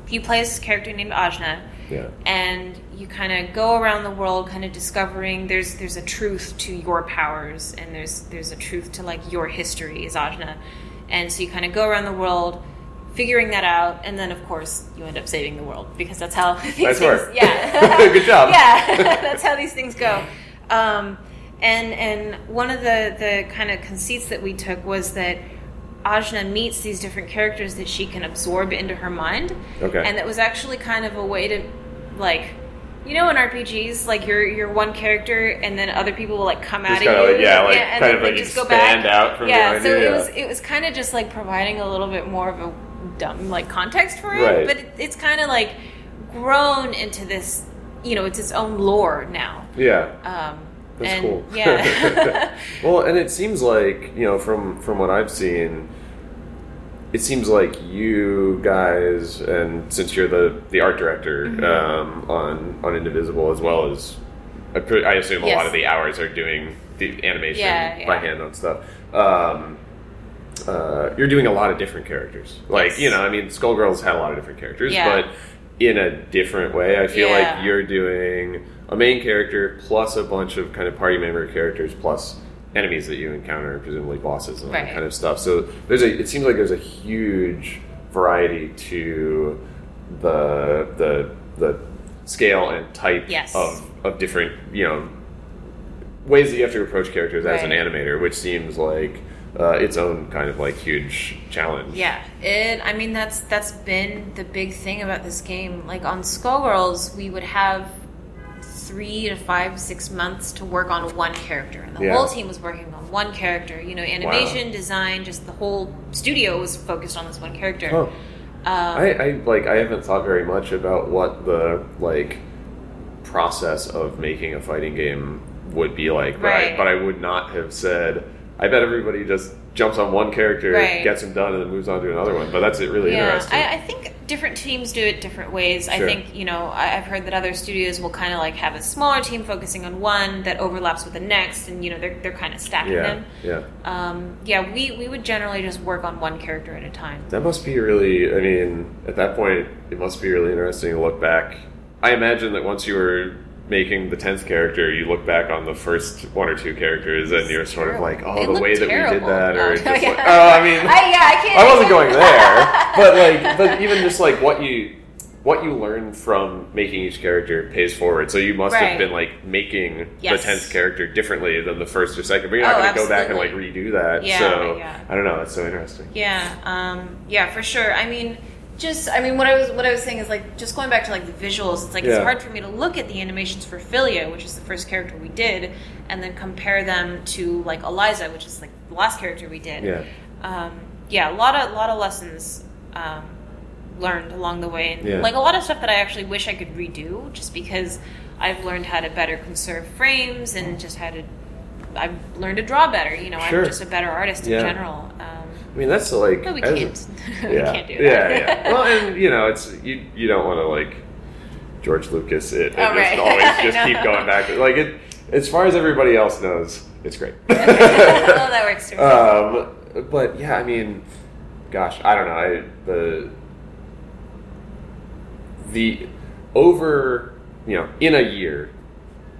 you play this character named Ajna, Yeah, and you kind of go around the world, kind of discovering there's there's a truth to your powers, and there's there's a truth to like your history as Ajna, and so you kind of go around the world. Figuring that out, and then of course you end up saving the world because that's how [LAUGHS] these Nice things. work. Yeah, [LAUGHS] Good job. [LAUGHS] Yeah, that's how these things go. Um, and and one of the the kind of conceits that we took was that Ajna meets these different characters that she can absorb into her mind. Okay. And that was actually kind of a way to like you know in RPGs like you're you're one character and then other people will like come out at kinda you like- yeah, like, and kind of like just go back. out from yeah so you, it was it was kind of just like providing a little bit more of a dumb like context for it Right. but it, it's kind of like grown into this you know it's its own lore now yeah. um That's and cool. yeah [LAUGHS] well, and it seems like you know from from what I've seen, it seems like you guys, and since you're the the art director Mm-hmm. um, on on Indivisible as well as I, I assume a lot of the hours are doing the animation Yeah, by hand on stuff. Um, uh, you're doing a lot of different characters. Like Yes. you know, I mean, Skullgirls had a lot of different characters, Yeah. but in a different way. I feel Yeah. like you're doing a main character plus a bunch of kind of party member characters plus enemies that you encounter, presumably bosses and all that kind of stuff. So there's a. It seems like there's a huge variety to the the the scale and type Yes. of of different you know ways that you have to approach characters as an animator, which seems like uh, its own kind of like huge challenge. Yeah, it. I mean, that's that's been the big thing about this game. Like on Skullgirls, we would have three to five, six months to work on one character, and the Yeah. whole team was working on one character. You know, animation, design, just the whole studio was focused on this one character. Huh. Um, I, I like I haven't thought very much about what the like process of making a fighting game would be like, but, I, Right. but I would not have said. I bet everybody just jumps on one character, Right. gets him done, and then moves on to another one. But that's it really yeah, interesting. I, I think different teams do it different ways. I think you know I've heard that other studios will kind of like have a smaller team focusing on one that overlaps with the next, and you know they're they're kind of stacking yeah, them. yeah. Um, yeah, we we would generally just work on one character at a time. That must be really. I mean, at that point, it must be really interesting to look back. I imagine that once you were making the tenth character, you look back on the first one or two characters, and you're sort of like, oh, They the way that we did that, or No. just like, oh, I mean, I, yeah, I can't. I wasn't going there, [LAUGHS] but like, but even just like what you what you learn from making each character pays forward. So you must Right. have been like making Yes. the tenth character differently than the first or second. But you're not Oh, going to go back and like redo that. Yeah, so yeah. I don't know. That's so interesting. Yeah, um, yeah, for sure. I mean, just I mean, what I was what I was saying is like just going back to like the visuals. It's like Yeah. it's hard for me to look at the animations for Filia, which is the first character we did, and then compare them to like Eliza, which is like the last character we did. Yeah. um, yeah, a lot of a lot of lessons um, learned along the way, and Yeah. like a lot of stuff that I actually wish I could redo, just because I've learned how to better conserve frames and just how to. I've learned to draw better. You know, Sure. I'm just a better artist in Yeah. general. Um, I mean, that's like but we as can't. [LAUGHS] we yeah, can't do that. yeah, yeah. Well, and you know, it's you. You don't want to like George Lucas it and Oh, just right. always [LAUGHS] just keep going back. Like it, as far as everybody else knows, it's great. [LAUGHS] oh, that works too. um, but yeah, I mean, gosh, I don't know. I the the over you know in a year.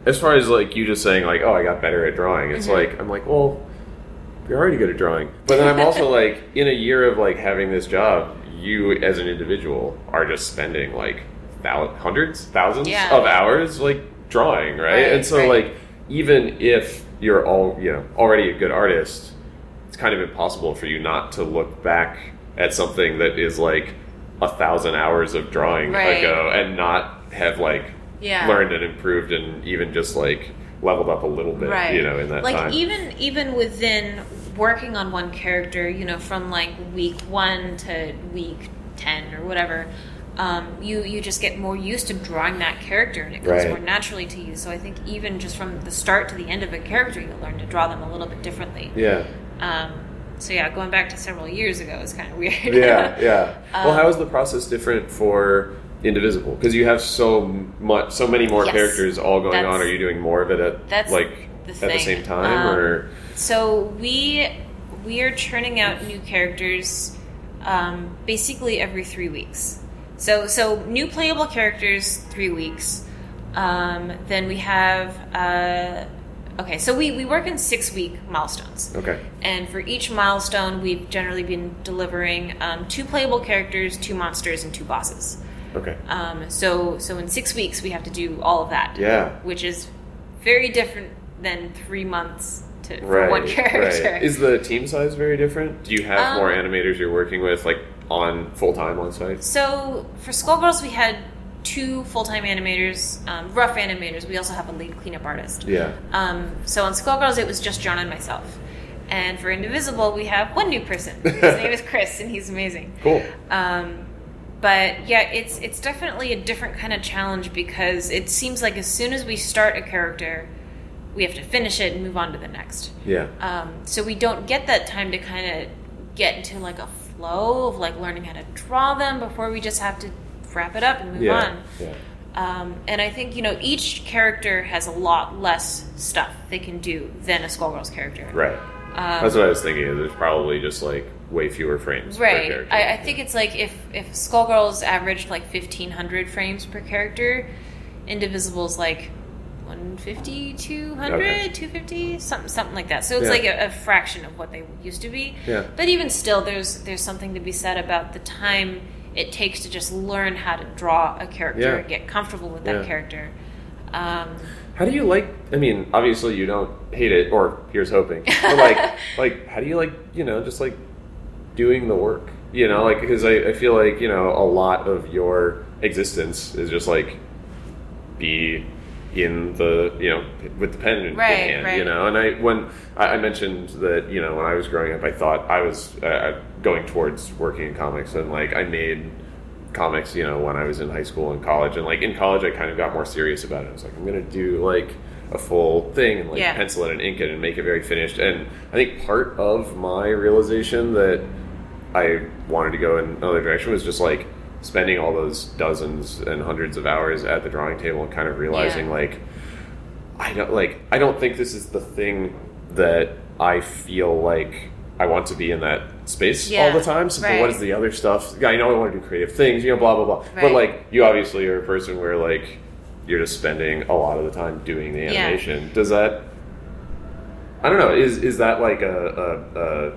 As far as like you just saying like, oh, I got better at drawing. It's Mhm. like I'm like, well, you're already good at drawing. But then I'm [LAUGHS] also like, in a year of like having this job, you as an individual are just spending like thou- hundreds, thousands Yeah. of hours like drawing, right? Right, and so right. like even if you're all you know already a good artist, it's kind of impossible for you not to look back at something that is like a thousand hours of drawing Right. ago and not have like Yeah. learned and improved and even just like leveled up a little bit, right you know, in that like time. even even within working on one character you know from like week one to week 10 or whatever um, you you just get more used to drawing that character and it comes Right. more naturally to you so i think even just from the start to the end of a character you learn to draw them a little bit differently yeah. um, so yeah going back to several years ago is kind of weird [LAUGHS] yeah, yeah. [LAUGHS] well, Um, how is the process different for Indivisible? Because you have so much, so many more Yes. characters all going on. Are you doing more of it at like the at the same time, Um, or So we we are churning out new characters um, basically every three weeks. So so new playable characters three weeks. Um, then we have uh, okay. So we we work in six week milestones. okay, And for each milestone, we've generally been delivering um, two playable characters, two monsters, and two bosses. okay, Um, so so in six weeks, we have to do all of that yeah, which is very different than three months to for right, one [LAUGHS] character. right. Is the team size very different? Do you have Um, more animators you're working with, like on full time on site? so for Skullgirls, we had two full time animators, um, rough animators. We also have a lead cleanup artist. Yeah, Um, so on Skullgirls, it was just John and myself. And for Indivisible, we have one new person. [LAUGHS] His name is Chris, and he's amazing. cool. Um, but yeah, it's it's definitely a different kind of challenge because it seems like as soon as we start a character, we have to finish it and move on to the next. Yeah, Um, so we don't get that time to kind of get into like a flow of like learning how to draw them before we just have to wrap it up and move yeah, on. yeah. Um, and I think you know each character has a lot less stuff they can do than a Skullgirls character. Right. Um, That's what I was thinking. There's probably just like way fewer frames per Right. I, I think it's like if if Skullgirls averaged like fifteen hundred frames per character, Indivisible's like 150, 200, Okay. 250, something something like that. So it's Yeah. like a, a fraction of what they used to be. Yeah. But even still, there's there's something to be said about the time it takes to just learn how to draw a character Yeah. and get comfortable with that Yeah. character. Um, How do you like? I mean, obviously you don't hate it, or here's hoping. But like, [LAUGHS] like, how do you like? You know, just like doing the work. You know, like because I, I feel like you know a lot of your existence is just like be in the you know with the pen in Right, hand, right. you know. And I when I, I mentioned that you know when I was growing up, I thought I was uh, going towards working in comics, and like I made comics, you know, when I was in high school and college, and like in college, I kind of got more serious about it. I was like, I'm gonna do like a full thing and like Yeah. pencil it and ink it and make it very finished. And I think part of my realization that I wanted to go in another direction was just like spending all those dozens and hundreds of hours at the drawing table and kind of realizing Yeah. like I don't like I don't think this is the thing that I feel like I want to be in that space Yeah, all the time. So but what right. is the other stuff? I know I want to do creative things, you know, blah blah blah. But like you obviously are a person where like you're just spending a lot of the time doing the Yeah. animation. Does that I don't know. Is is that like a, a, a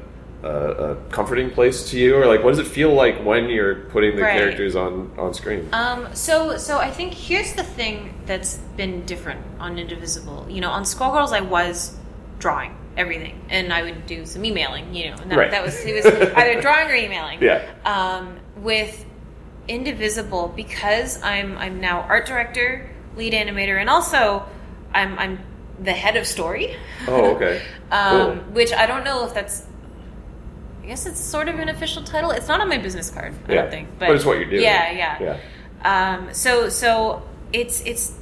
a, a comforting place to you, or like what does it feel like when you're putting the Right. characters on on screen? Um, so, so I think here's the thing that's been different on Indivisible. You know, on Skullgirls, I was drawing everything, and I would do some emailing. You know, and that, Right. that was it was [LAUGHS] either drawing or emailing. Yeah. Um, with Indivisible, because I'm I'm now art director, lead animator, and also I'm I'm the head of story. Oh, okay. [LAUGHS] um, Cool. Which I don't know if that's. I guess it's sort of an official title. It's not on my business card. I Yeah. don't think, But it's what you're doing. Yeah, yeah. Yeah. Um, so so it's it's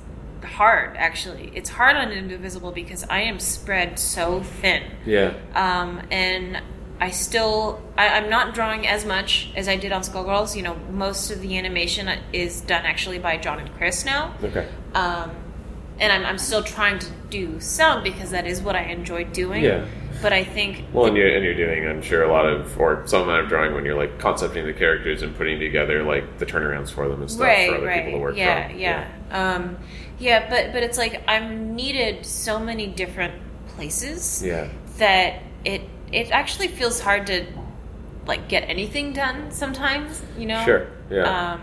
hard actually. It's hard on Indivisible because I am spread so thin, Yeah. um, and I still I, I'm not drawing as much as I did on Skullgirls. You know, most of the animation is done actually by John and Chris now. Okay. Um, and I'm, I'm still trying to do some because that is what I enjoy doing. Yeah. But I think Well, and you're, and you're doing, I'm sure, a lot of, or some amount of drawing when you're like concepting the characters and putting together like the turnarounds for them and stuff right, for other right, people to work yeah, from. yeah, Um, yeah. But but it's like I'm needed so many different places Yeah. that it it actually feels hard to like get anything done sometimes. You know. Sure, yeah. Um,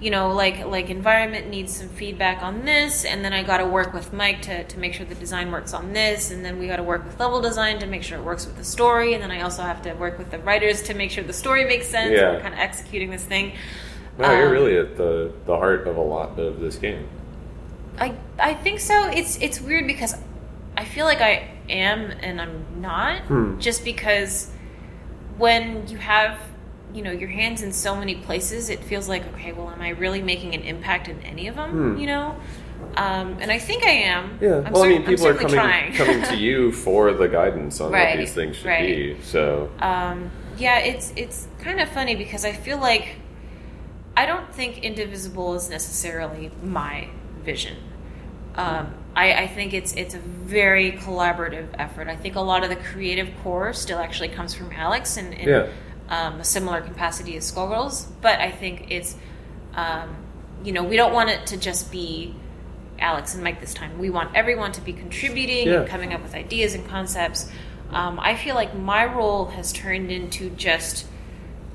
you know, like like environment needs some feedback on this, and then I got to work with Mike to, to make sure the design works on this, and then we got to work with level design to make sure it works with the story, and then I also have to work with the writers to make sure the story makes sense. Yeah. We're kind of executing this thing. No, you're Um, really at the, the heart of a lot of this game. I I think so. It's it's weird because I feel like I am and I'm not. Hmm. Just because when you have you know your hands in so many places, it feels like okay, well, am I really making an impact in any of them? Hmm. You know, um, and I think I am. Yeah. I'm well, I mean, people are coming coming to you [LAUGHS] for the guidance on Right, what these things should right. be. So um, yeah, it's it's kind of funny because I feel like I don't think Indivisible is necessarily my vision. Um, I, I think it's it's a very collaborative effort. I think a lot of the creative core still actually comes from Alex and, in Yeah. Um, a similar capacity as Skullgirls, but I think it's um, you know we don't want it to just be Alex and Mike this time. We want everyone to be contributing Yeah. and coming up with ideas and concepts. Um, I feel like my role has turned into just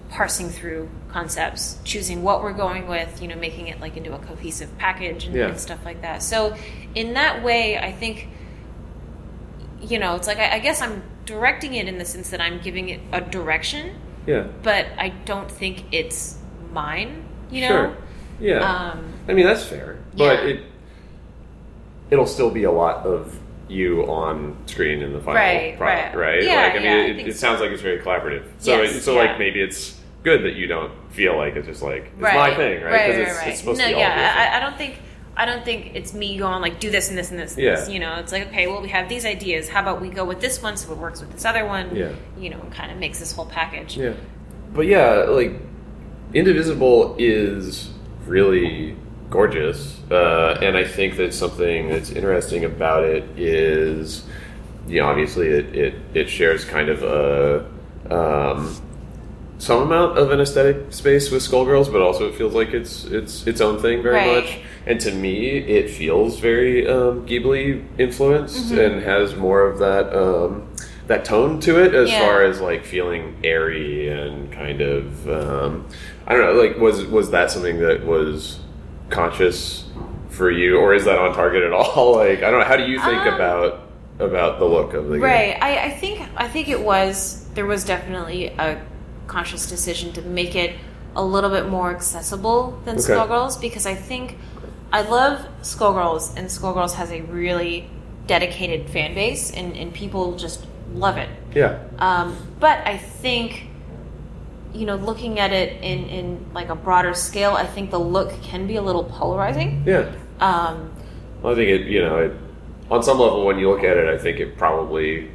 parsing through concepts, choosing what we're going with, you know, making it like into a cohesive package and, Yeah. and stuff like that. So, in that way, I think, you know, it's like I, I guess I'm directing it in the sense that I'm giving it a direction, yeah. but I don't think it's mine. You know, Sure. Yeah. Um, I mean, that's fair, but yeah. it it'll still be a lot of you on screen in the final Right, product, right. right? Yeah, like, I mean, yeah, I it, think it so. sounds like it's very collaborative. So, Yes, it, so yeah. like maybe it's good that you don't feel like it's just like it's right, my thing, right? Because it's, it's supposed no, to be all yeah, I, I don't think. I don't think it's me going like do this and this and this. And Yeah. this. You know, it's like okay, well we have these ideas. How about we go with this one so it works with this other one? Yeah. You know, and kind of makes this whole package. Yeah. But yeah, like Indivisible is really gorgeous, uh, and I think that something that's interesting about it is, you know, obviously it it, it shares kind of a. Um, some amount of an aesthetic space with Skullgirls, but also it feels like it's it's its own thing very Right. much. And to me, it feels very um, Ghibli influenced Mm-hmm. and has more of that um, that tone to it as Yeah. far as like feeling airy and kind of um, I don't know. Like, was was that something that was conscious for you, or is that on target at all? [LAUGHS] Like, I don't know. How do you think Um, about about the look of the game? Right. I, I think I think it was there was definitely a conscious decision to make it a little bit more accessible than Okay. Skullgirls because I think I love Skullgirls, and Skullgirls has a really dedicated fan base, and, and people just love it. Yeah. Um, but I think, you know, looking at it in, in like a broader scale, I think the look can be a little polarizing. Yeah. Um, Well, I think it, you know, it, on some level, when you look at it, I think it probably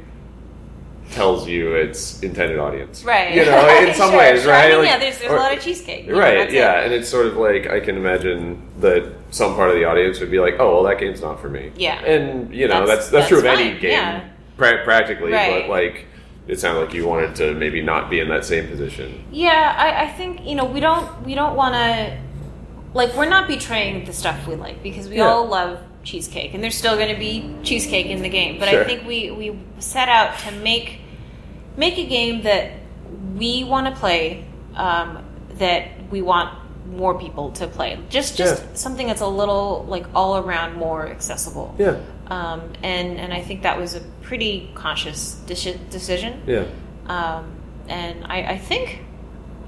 tells you its intended audience. right. You know, in [LAUGHS] some Sure, ways, sure. right? I mean, Like- yeah, there's, there's or- a lot of cheesecake. you know, Right, yeah, it. and it's sort of like I can imagine that some part of the audience would be like, "Oh, well, that game's not for me." Yeah. and you know That's- that's that's, true of that's any game, yeah. pra- practically. Right. But like, it sounded like you wanted to maybe not be in that same position. Yeah, I, I think you know we don't we don't want to like we're not betraying the stuff we like because we Yeah. all love cheesecake and there's still going to be cheesecake in the game. But Sure. I think we we set out to make make a game that we want to play, um, that we want more people to play. Just just Yeah. something that's a little like all around more accessible. Yeah, Um, and and I think that was a pretty conscious deci- decision. yeah, Um, and I, I think,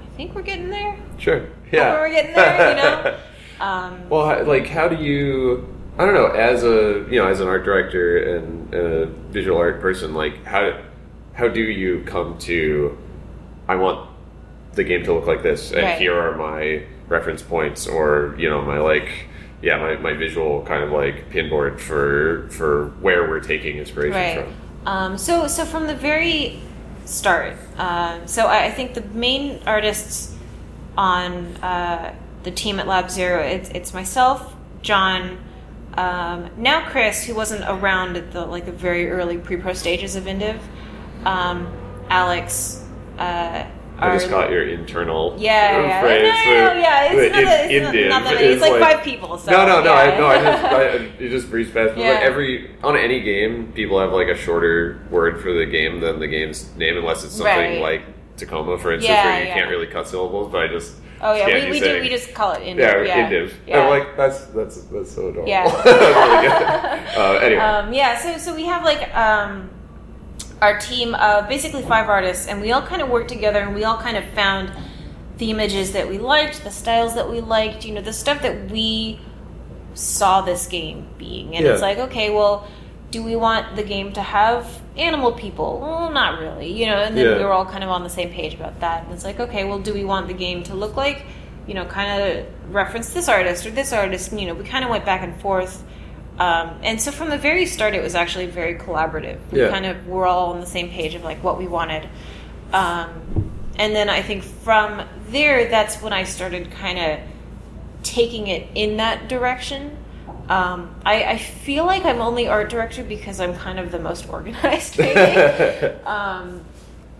I think we're getting there. sure, yeah. we're getting there. You know. Um, [LAUGHS] Well, like, how do you? I don't know. As a you know, as an art director and a visual art person, like how how do you come to? I want the game to look like this, and Right. here are my reference points, or you know, my like, yeah, my, my visual kind of like pinboard for for where we're taking inspiration right. from. Um, so so from the very start, um, so I, I think the main artists on uh, the team at Lab Zero, it's it's myself, John. Um, now Chris, who wasn't around at the like the very early pre-pro stages of Indiv, um, Alex, uh, I just got your internal Yeah, yeah, phrase no, no, no, yeah. It's not, that, it's not, that many. It's like, five people. So, no, no, no. yeah. I, no, I just I, it just breezed past. Yeah. like every on any game, people have like a shorter word for the game than the game's name, unless it's something Right. like Tacoma, for instance, Yeah, where you yeah. can't really cut syllables. But I just oh yeah, we, we do. We just call it Indiv. yeah, yeah, Indiv. Yeah. I'm like that's that's that's so adorable. Yeah. [LAUGHS] Really good. [LAUGHS] uh, anyway, um, yeah. So so we have like um, our team of basically five artists, and we all kind of worked together, and we all kind of found the images that we liked, the styles that we liked, you know, the stuff that we saw this game being, and it's like, okay, well. Do we want the game to have animal people? Well, not really, you know. And then Yeah. we were all kind of on the same page about that. And it's like, okay, well, do we want the game to look like, you know, kind of reference this artist or this artist? And, you know, we kind of went back and forth. Um, and so from the very start, it was actually very collaborative. We Yeah. kind of were all on the same page of like what we wanted. Um, and then I think from there, that's when I started kind of taking it in that direction. Um, I, I feel like I'm only art director because I'm kind of the most [LAUGHS] organized. Maybe. [LAUGHS] um,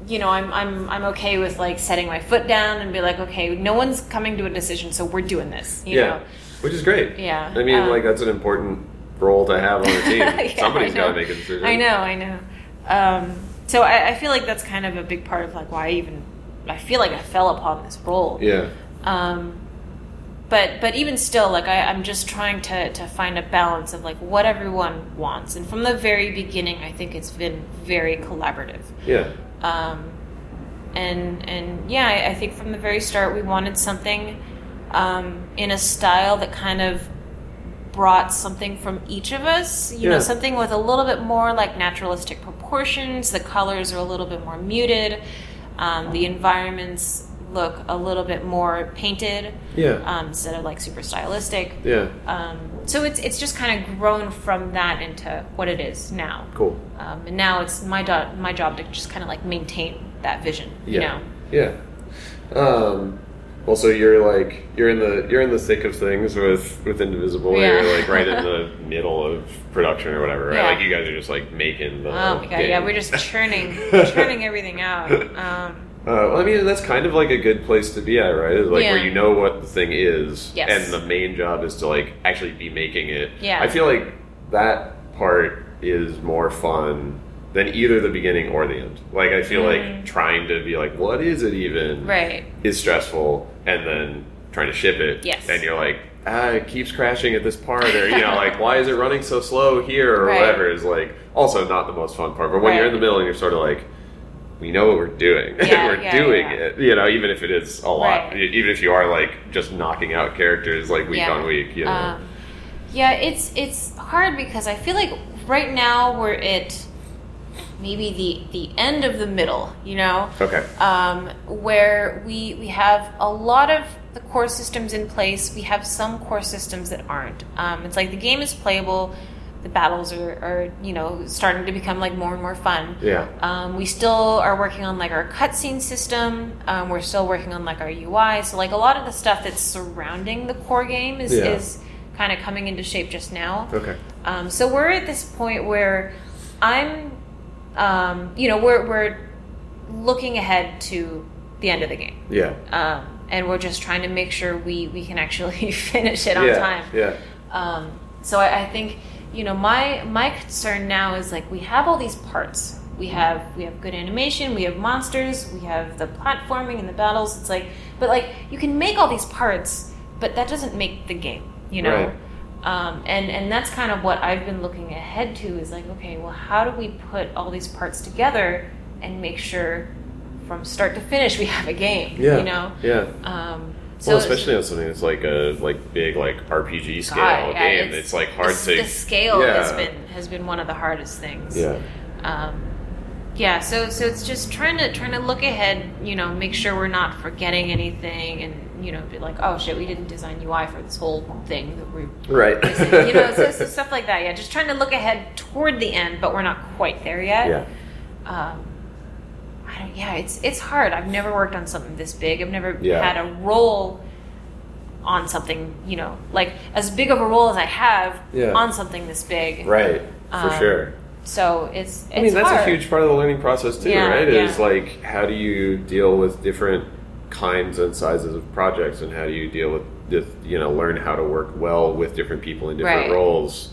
you know, I'm I'm I'm okay with like setting my foot down and be like, okay, no one's coming to a decision, so we're doing this. You yeah, know? which is great. Yeah. I mean, Um, like that's an important role to have on the team. [LAUGHS] Yeah, Somebody's got to make a decision. I know, I know. Um, so I, I feel like that's kind of a big part of like why I even I feel like I fell upon this role. Yeah. Um, but but even still, like I, I'm just trying to to find a balance of like what everyone wants, and from the very beginning, I think it's been very collaborative. Yeah. Um, and and yeah, I, I think from the very start we wanted something um, in a style that kind of brought something from each of us. You know, something with a little bit more like naturalistic proportions. The colors are a little bit more muted. Um, the environments look a little bit more painted Yeah. um, instead of like super stylistic. Yeah. Um, so it's it's just kind of grown from that into what it is now. Cool. Um, and now it's my do- my job to just kind of like maintain that vision. You know. Yeah. Um, well, so you're like you're in the you're in the thick of things with with Indivisible. Yeah. You're like right in the [LAUGHS] middle of production or whatever. Right? Yeah. Like you guys are just like making the. Oh my god! game. Yeah, we're just churning [LAUGHS] churning everything out. Um, Uh, well, I mean, that's kind of like a good place to be at, right? Like Yeah. where you know what the thing is, Yes. and the main job is to like actually be making it. Yeah. I feel like that part is more fun than either the beginning or the end. Like I feel like trying to be like, what is it even? Mm. right. is stressful and then trying to ship it Yes. and you're like ah it keeps crashing at this part or you know [LAUGHS] like why is it running so slow here or Right. whatever is like also not the most fun part but when you're in the middle and you're sort of like we know what we're doing [LAUGHS] Yeah, we're yeah, doing yeah. it you know even if it is a lot Right. Even if you are like just knocking out characters like week on week you know Um, Yeah, it's it's hard because I feel like right now we're at maybe the the end of the middle, you know, Okay. um, where we we have a lot of the core systems in place. We have some core systems that aren't. Um, it's like the game is playable. The battles are, are you know starting to become like more and more fun. Yeah. Um, we still are working on like our cutscene system. Um, we're still working on like our UI. So like a lot of the stuff that's surrounding the core game is Yeah. is kind of coming into shape just now. Okay. Um, so we're at this point where I'm, um, you know, we're we're looking ahead to the end of the game, Yeah. um, and we're just trying to make sure we we can actually [LAUGHS] finish it on yeah. time. Yeah. Um, so I, I think you know my my concern now is like we have all these parts. We have we have good animation. We have monsters. We have the platforming and the battles. It's like, but like you can make all these parts, but that doesn't make the game. You know. Right. Um, and and that's kind of what I've been looking ahead to is like, okay, well, how do we put all these parts together and make sure from start to finish we have a game? Yeah. You know. Yeah. Um, so well, especially on something that's like a like big like RPG scale God, yeah, game, it's, like hard the, to The scale yeah. has been has been one of the hardest things. Yeah. Um, yeah. So so it's just trying to trying to look ahead. You know, make sure we're not forgetting anything, and you know, be like, oh shit, we didn't design UI for this whole thing that we. Right. [LAUGHS] You know, so, so stuff like that. Yeah, just trying to look ahead toward the end, but we're not quite there yet. yeah. Um, yeah, it's it's hard. I've never worked on something this big. I've never Yeah. had a role on something, you know, like as big of a role as I have Yeah. on something this big. Right. For Um, sure. So it's, it's I mean, that's hard. a huge part of the learning process too, Yeah, right? Is like how do you deal with different kinds and sizes of projects, and how do you deal with, with you know, learn how to work well with different people in different Right. roles,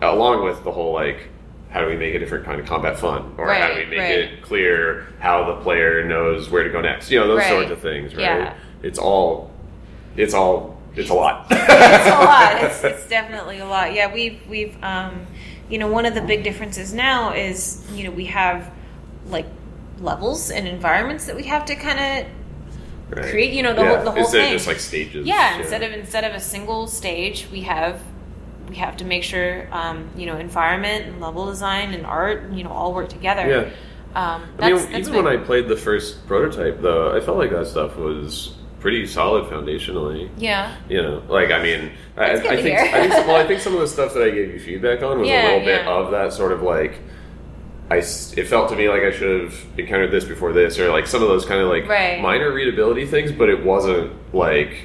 along with the whole like. How do we make a different kind of combat fun, or how do we make right. it clear how the player knows where to go next? You know, those Right. sorts of things, right? Yeah. It's all, it's all, it's a lot. [LAUGHS] it's a lot. [LAUGHS] It's, it's definitely a lot. Yeah, we've we've um, you know one of the big differences now is you know we have like levels and environments that we have to kind of Right. create. You know the Yeah. whole the whole instead thing. of just like stages. yeah, instead of instead of a single stage, we have we have to make sure um, you know environment and level design and art you know all work together. Yeah. Um, I mean, even when I played the first prototype, though, I felt like that stuff was pretty solid foundationally. yeah You know, like I mean, I, I think, I think, well, I think [LAUGHS] some of the stuff that I gave you feedback on was Yeah, a little bit of that sort of like. I, it felt to me like I should have encountered this before this, or like some of those kind of like Right. minor readability things, but it wasn't like,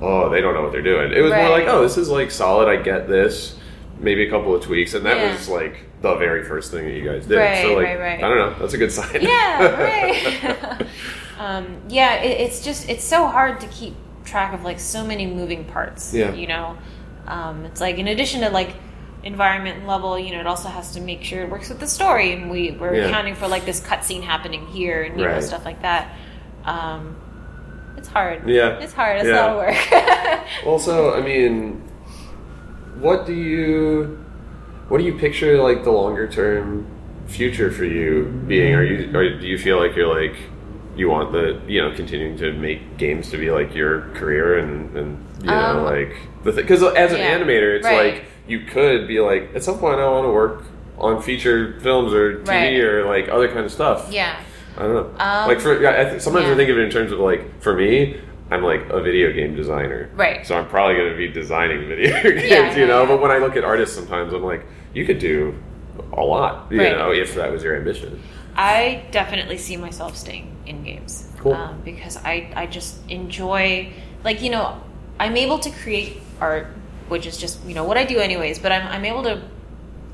oh, they don't know what they're doing. It was more like, oh, this is like solid. I get this. Maybe a couple of tweaks, and that Yeah. was like the very first thing that you guys did. Right, so like, right, right. I don't know. That's a good sign. yeah [LAUGHS] right [LAUGHS] um, yeah it, it's just it's so hard to keep track of like so many moving parts Yeah. you know um, it's like in addition to like environment level you know it also has to make sure it works with the story and we we're Yeah. accounting for like this cutscene happening here and you know stuff like that um, it's hard Yeah. it's hard it's Yeah. a lot of work [LAUGHS] Also, I mean, what do you what do you picture like the longer term future for you being? Are you or do you feel like you're like you want the you know continuing to make games to be like your career and and you know Um, like the thing because as an yeah, animator it's right. like you could be like at some point I want to work on feature films or TV Right. or like other kind of stuff. yeah I don't know. Um, like for yeah, I think sometimes yeah. I think of it in terms of like for me, I'm like a video game designer. Right. So I'm probably going to be designing video [LAUGHS] games, Yeah, you know. But when I look at artists, sometimes I'm like, you could do a lot, you Right. know, if that was your ambition. I definitely see myself staying in games. Cool. Um, because I, I just enjoy, like, you know, I'm able to create art, which is just, you know, what I do anyways, but I'm, I'm able to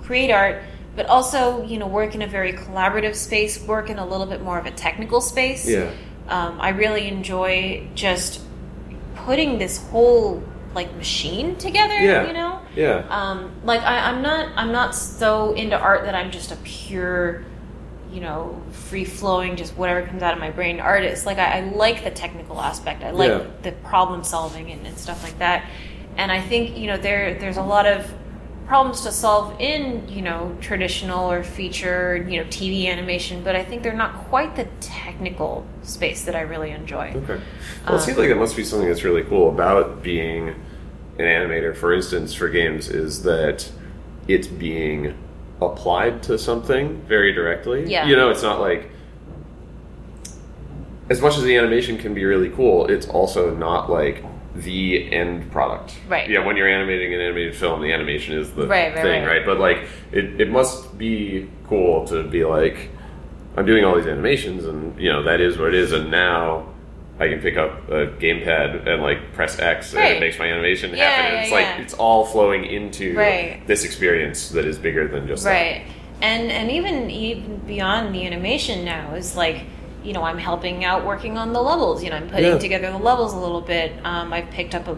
create art, but also, you know, work in a very collaborative space, work in a little bit more of a technical space. Yeah. Um, I really enjoy just putting this whole, like, machine together, Yeah. you know? Yeah. um, like I, I'm not I'm not so into art that I'm just a pure, you know, free flowing, just whatever comes out of my brain artist. Like I, I like the technical aspect. I like Yeah. the problem solving and, and stuff like that. And I think you know there there's a lot of problems to solve in you know traditional or feature you know TV animation, but I think they're not quite the technical space that I really enjoy. Okay. Well, it Um, seems like it must be something that's really cool about being an animator, for instance, for games, is that it's being applied to something very directly. Yeah. You know, it's not like as much as the animation can be really cool, it's also not like the end product. Right. Yeah, when you're animating an animated film, the animation is the Right, right, thing, right. right? But like it, it must be cool to be like I'm doing all these animations and you know, that is what it is and now I can pick up a gamepad and like press X and Right. it makes my animation Yeah, happen. And it's yeah. like it's all flowing into Right. this experience that is bigger than just that. Right. And and even even beyond the animation now is like, you know, I'm helping out working on the levels. You know, I'm putting Yeah. together the levels a little bit. Um, I've picked up a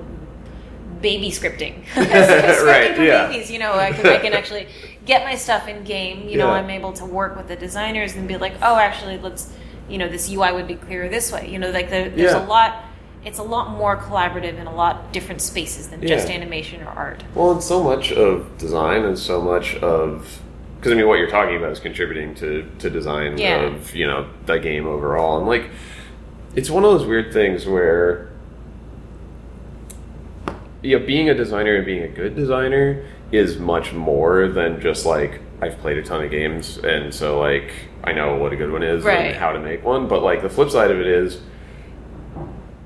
baby scripting. [LAUGHS] [LAUGHS] scripting Right, for yeah. babies. You know, I can, I can actually get my stuff in game. You know, Yeah. I'm able to work with the designers and be like, oh, actually, let's, you know, this UI would be clearer this way. You know, like the, there's a lot. It's a lot more collaborative in a lot different spaces than just animation or art. Well, and so much of design and so much of because I mean, what you're talking about is contributing to to design Yeah. of you know the game overall, and like it's one of those weird things where yeah, being a designer and being a good designer is much more than just like I've played a ton of games and so like I know what a good one is Right. and how to make one. But like the flip side of it is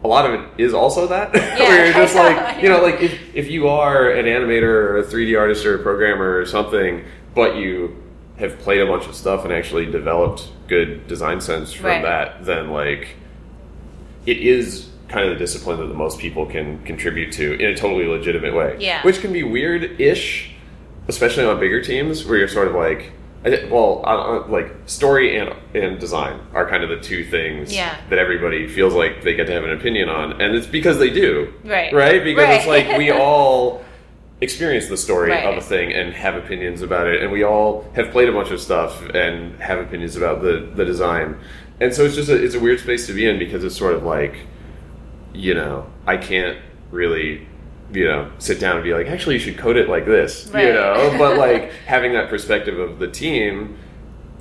a lot of it is also that [LAUGHS] where you're just like you know know. like if, if you are an animator or a 3d artist or a programmer or something but you have played a bunch of stuff and actually developed good design sense from Right. that then like it is kind of the discipline that the most people can contribute to in a totally legitimate way Yeah. which can be weird-ish especially on bigger teams where you're sort of like well like story and and design are kind of the two things Yeah. that everybody feels like they get to have an opinion on and it's because they do Right. right because it's like we all [LAUGHS] experience the story Right. of a thing and have opinions about it. And we all have played a bunch of stuff and have opinions about the the design. And so it's just a, it's a weird space to be in because it's sort of like you know i can't really you know sit down and be like actually you should code it like this you know? But [LAUGHS] like having that perspective of the team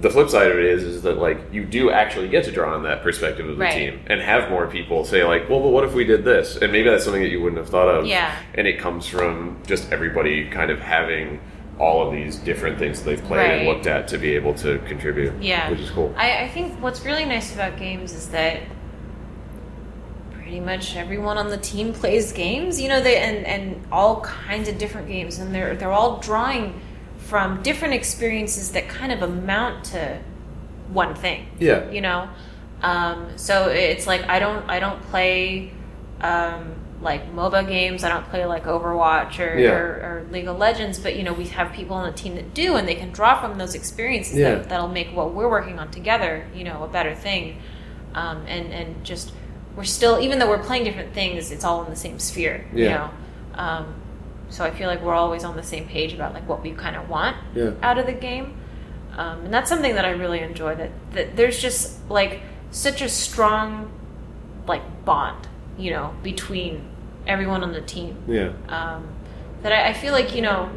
the flip side of it is is that like you do actually get to draw on that perspective of the Right. team and have more people say like well but what if we did this and maybe that's something that you wouldn't have thought of Yeah. and it comes from just everybody kind of having all of these different things that they've played and looked at to be able to contribute Yeah. which is cool I, I think what's really nice about games is that pretty much everyone on the team plays games. You know, they and, and all kinds of different games, and they're they're all drawing from different experiences that kind of amount to one thing. Yeah. You know, um, so it's like I don't I don't play. Um, like MOBA games, I don't play like Overwatch or, Yeah. or, or League of Legends, but you know we have people on the team that do, and they can draw from those experiences Yeah. that, that'll make what we're working on together, you know, a better thing. Um, and and just we're still, even though we're playing different things, it's all in the same sphere, you know. Um, so I feel like we're always on the same page about like what we kind of want Yeah. out of the game, um, and that's something that I really enjoy. That that there's just like such a strong like bond, you know, between everyone on the team yeah um, that I, I feel like you know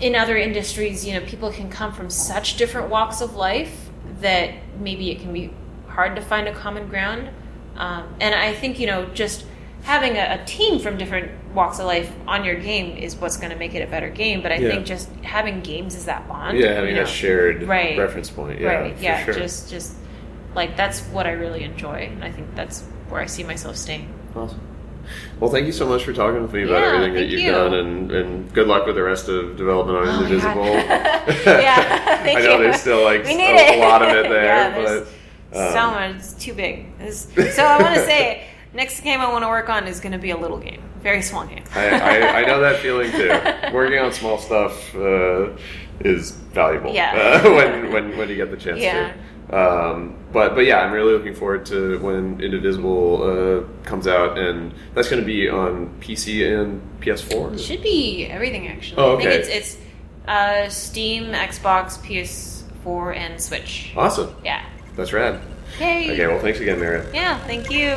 in other industries you know people can come from such different walks of life that maybe it can be hard to find a common ground um, and i think you know just having a, a team from different walks of life on your game is what's going to make it a better game but i Yeah. think just having games is that bond yeah having you a shared Right. reference point yeah right yeah sure. just just like that's what i really enjoy and i think that's where i see myself staying Awesome. Well, thank you so much for talking with me about Yeah, everything that you've you. done, and, and good luck with the rest of development on Oh Indivisible. [LAUGHS] Yeah, [LAUGHS] thank I know you. there's still like We a, it. a lot of it [LAUGHS] there, Yeah, but um, so much. It's too big. It's- so I want to say, next game I want to work on is going to be a little game, very small game. I, I, I know that feeling too. [LAUGHS] Working on small stuff uh, is valuable Yeah. uh, [LAUGHS] when, when when you get the chance Yeah. to. Um, but but yeah, I'm really looking forward to when Indivisible uh, comes out, and that's going to be on PC and PS4. It should be everything actually. Oh, I think okay. it's it's uh, Steam, Xbox, PS4, and Switch. Awesome, Yeah. that's rad. Yay. Okay, well, thanks again, Mara. Yeah. Thank you.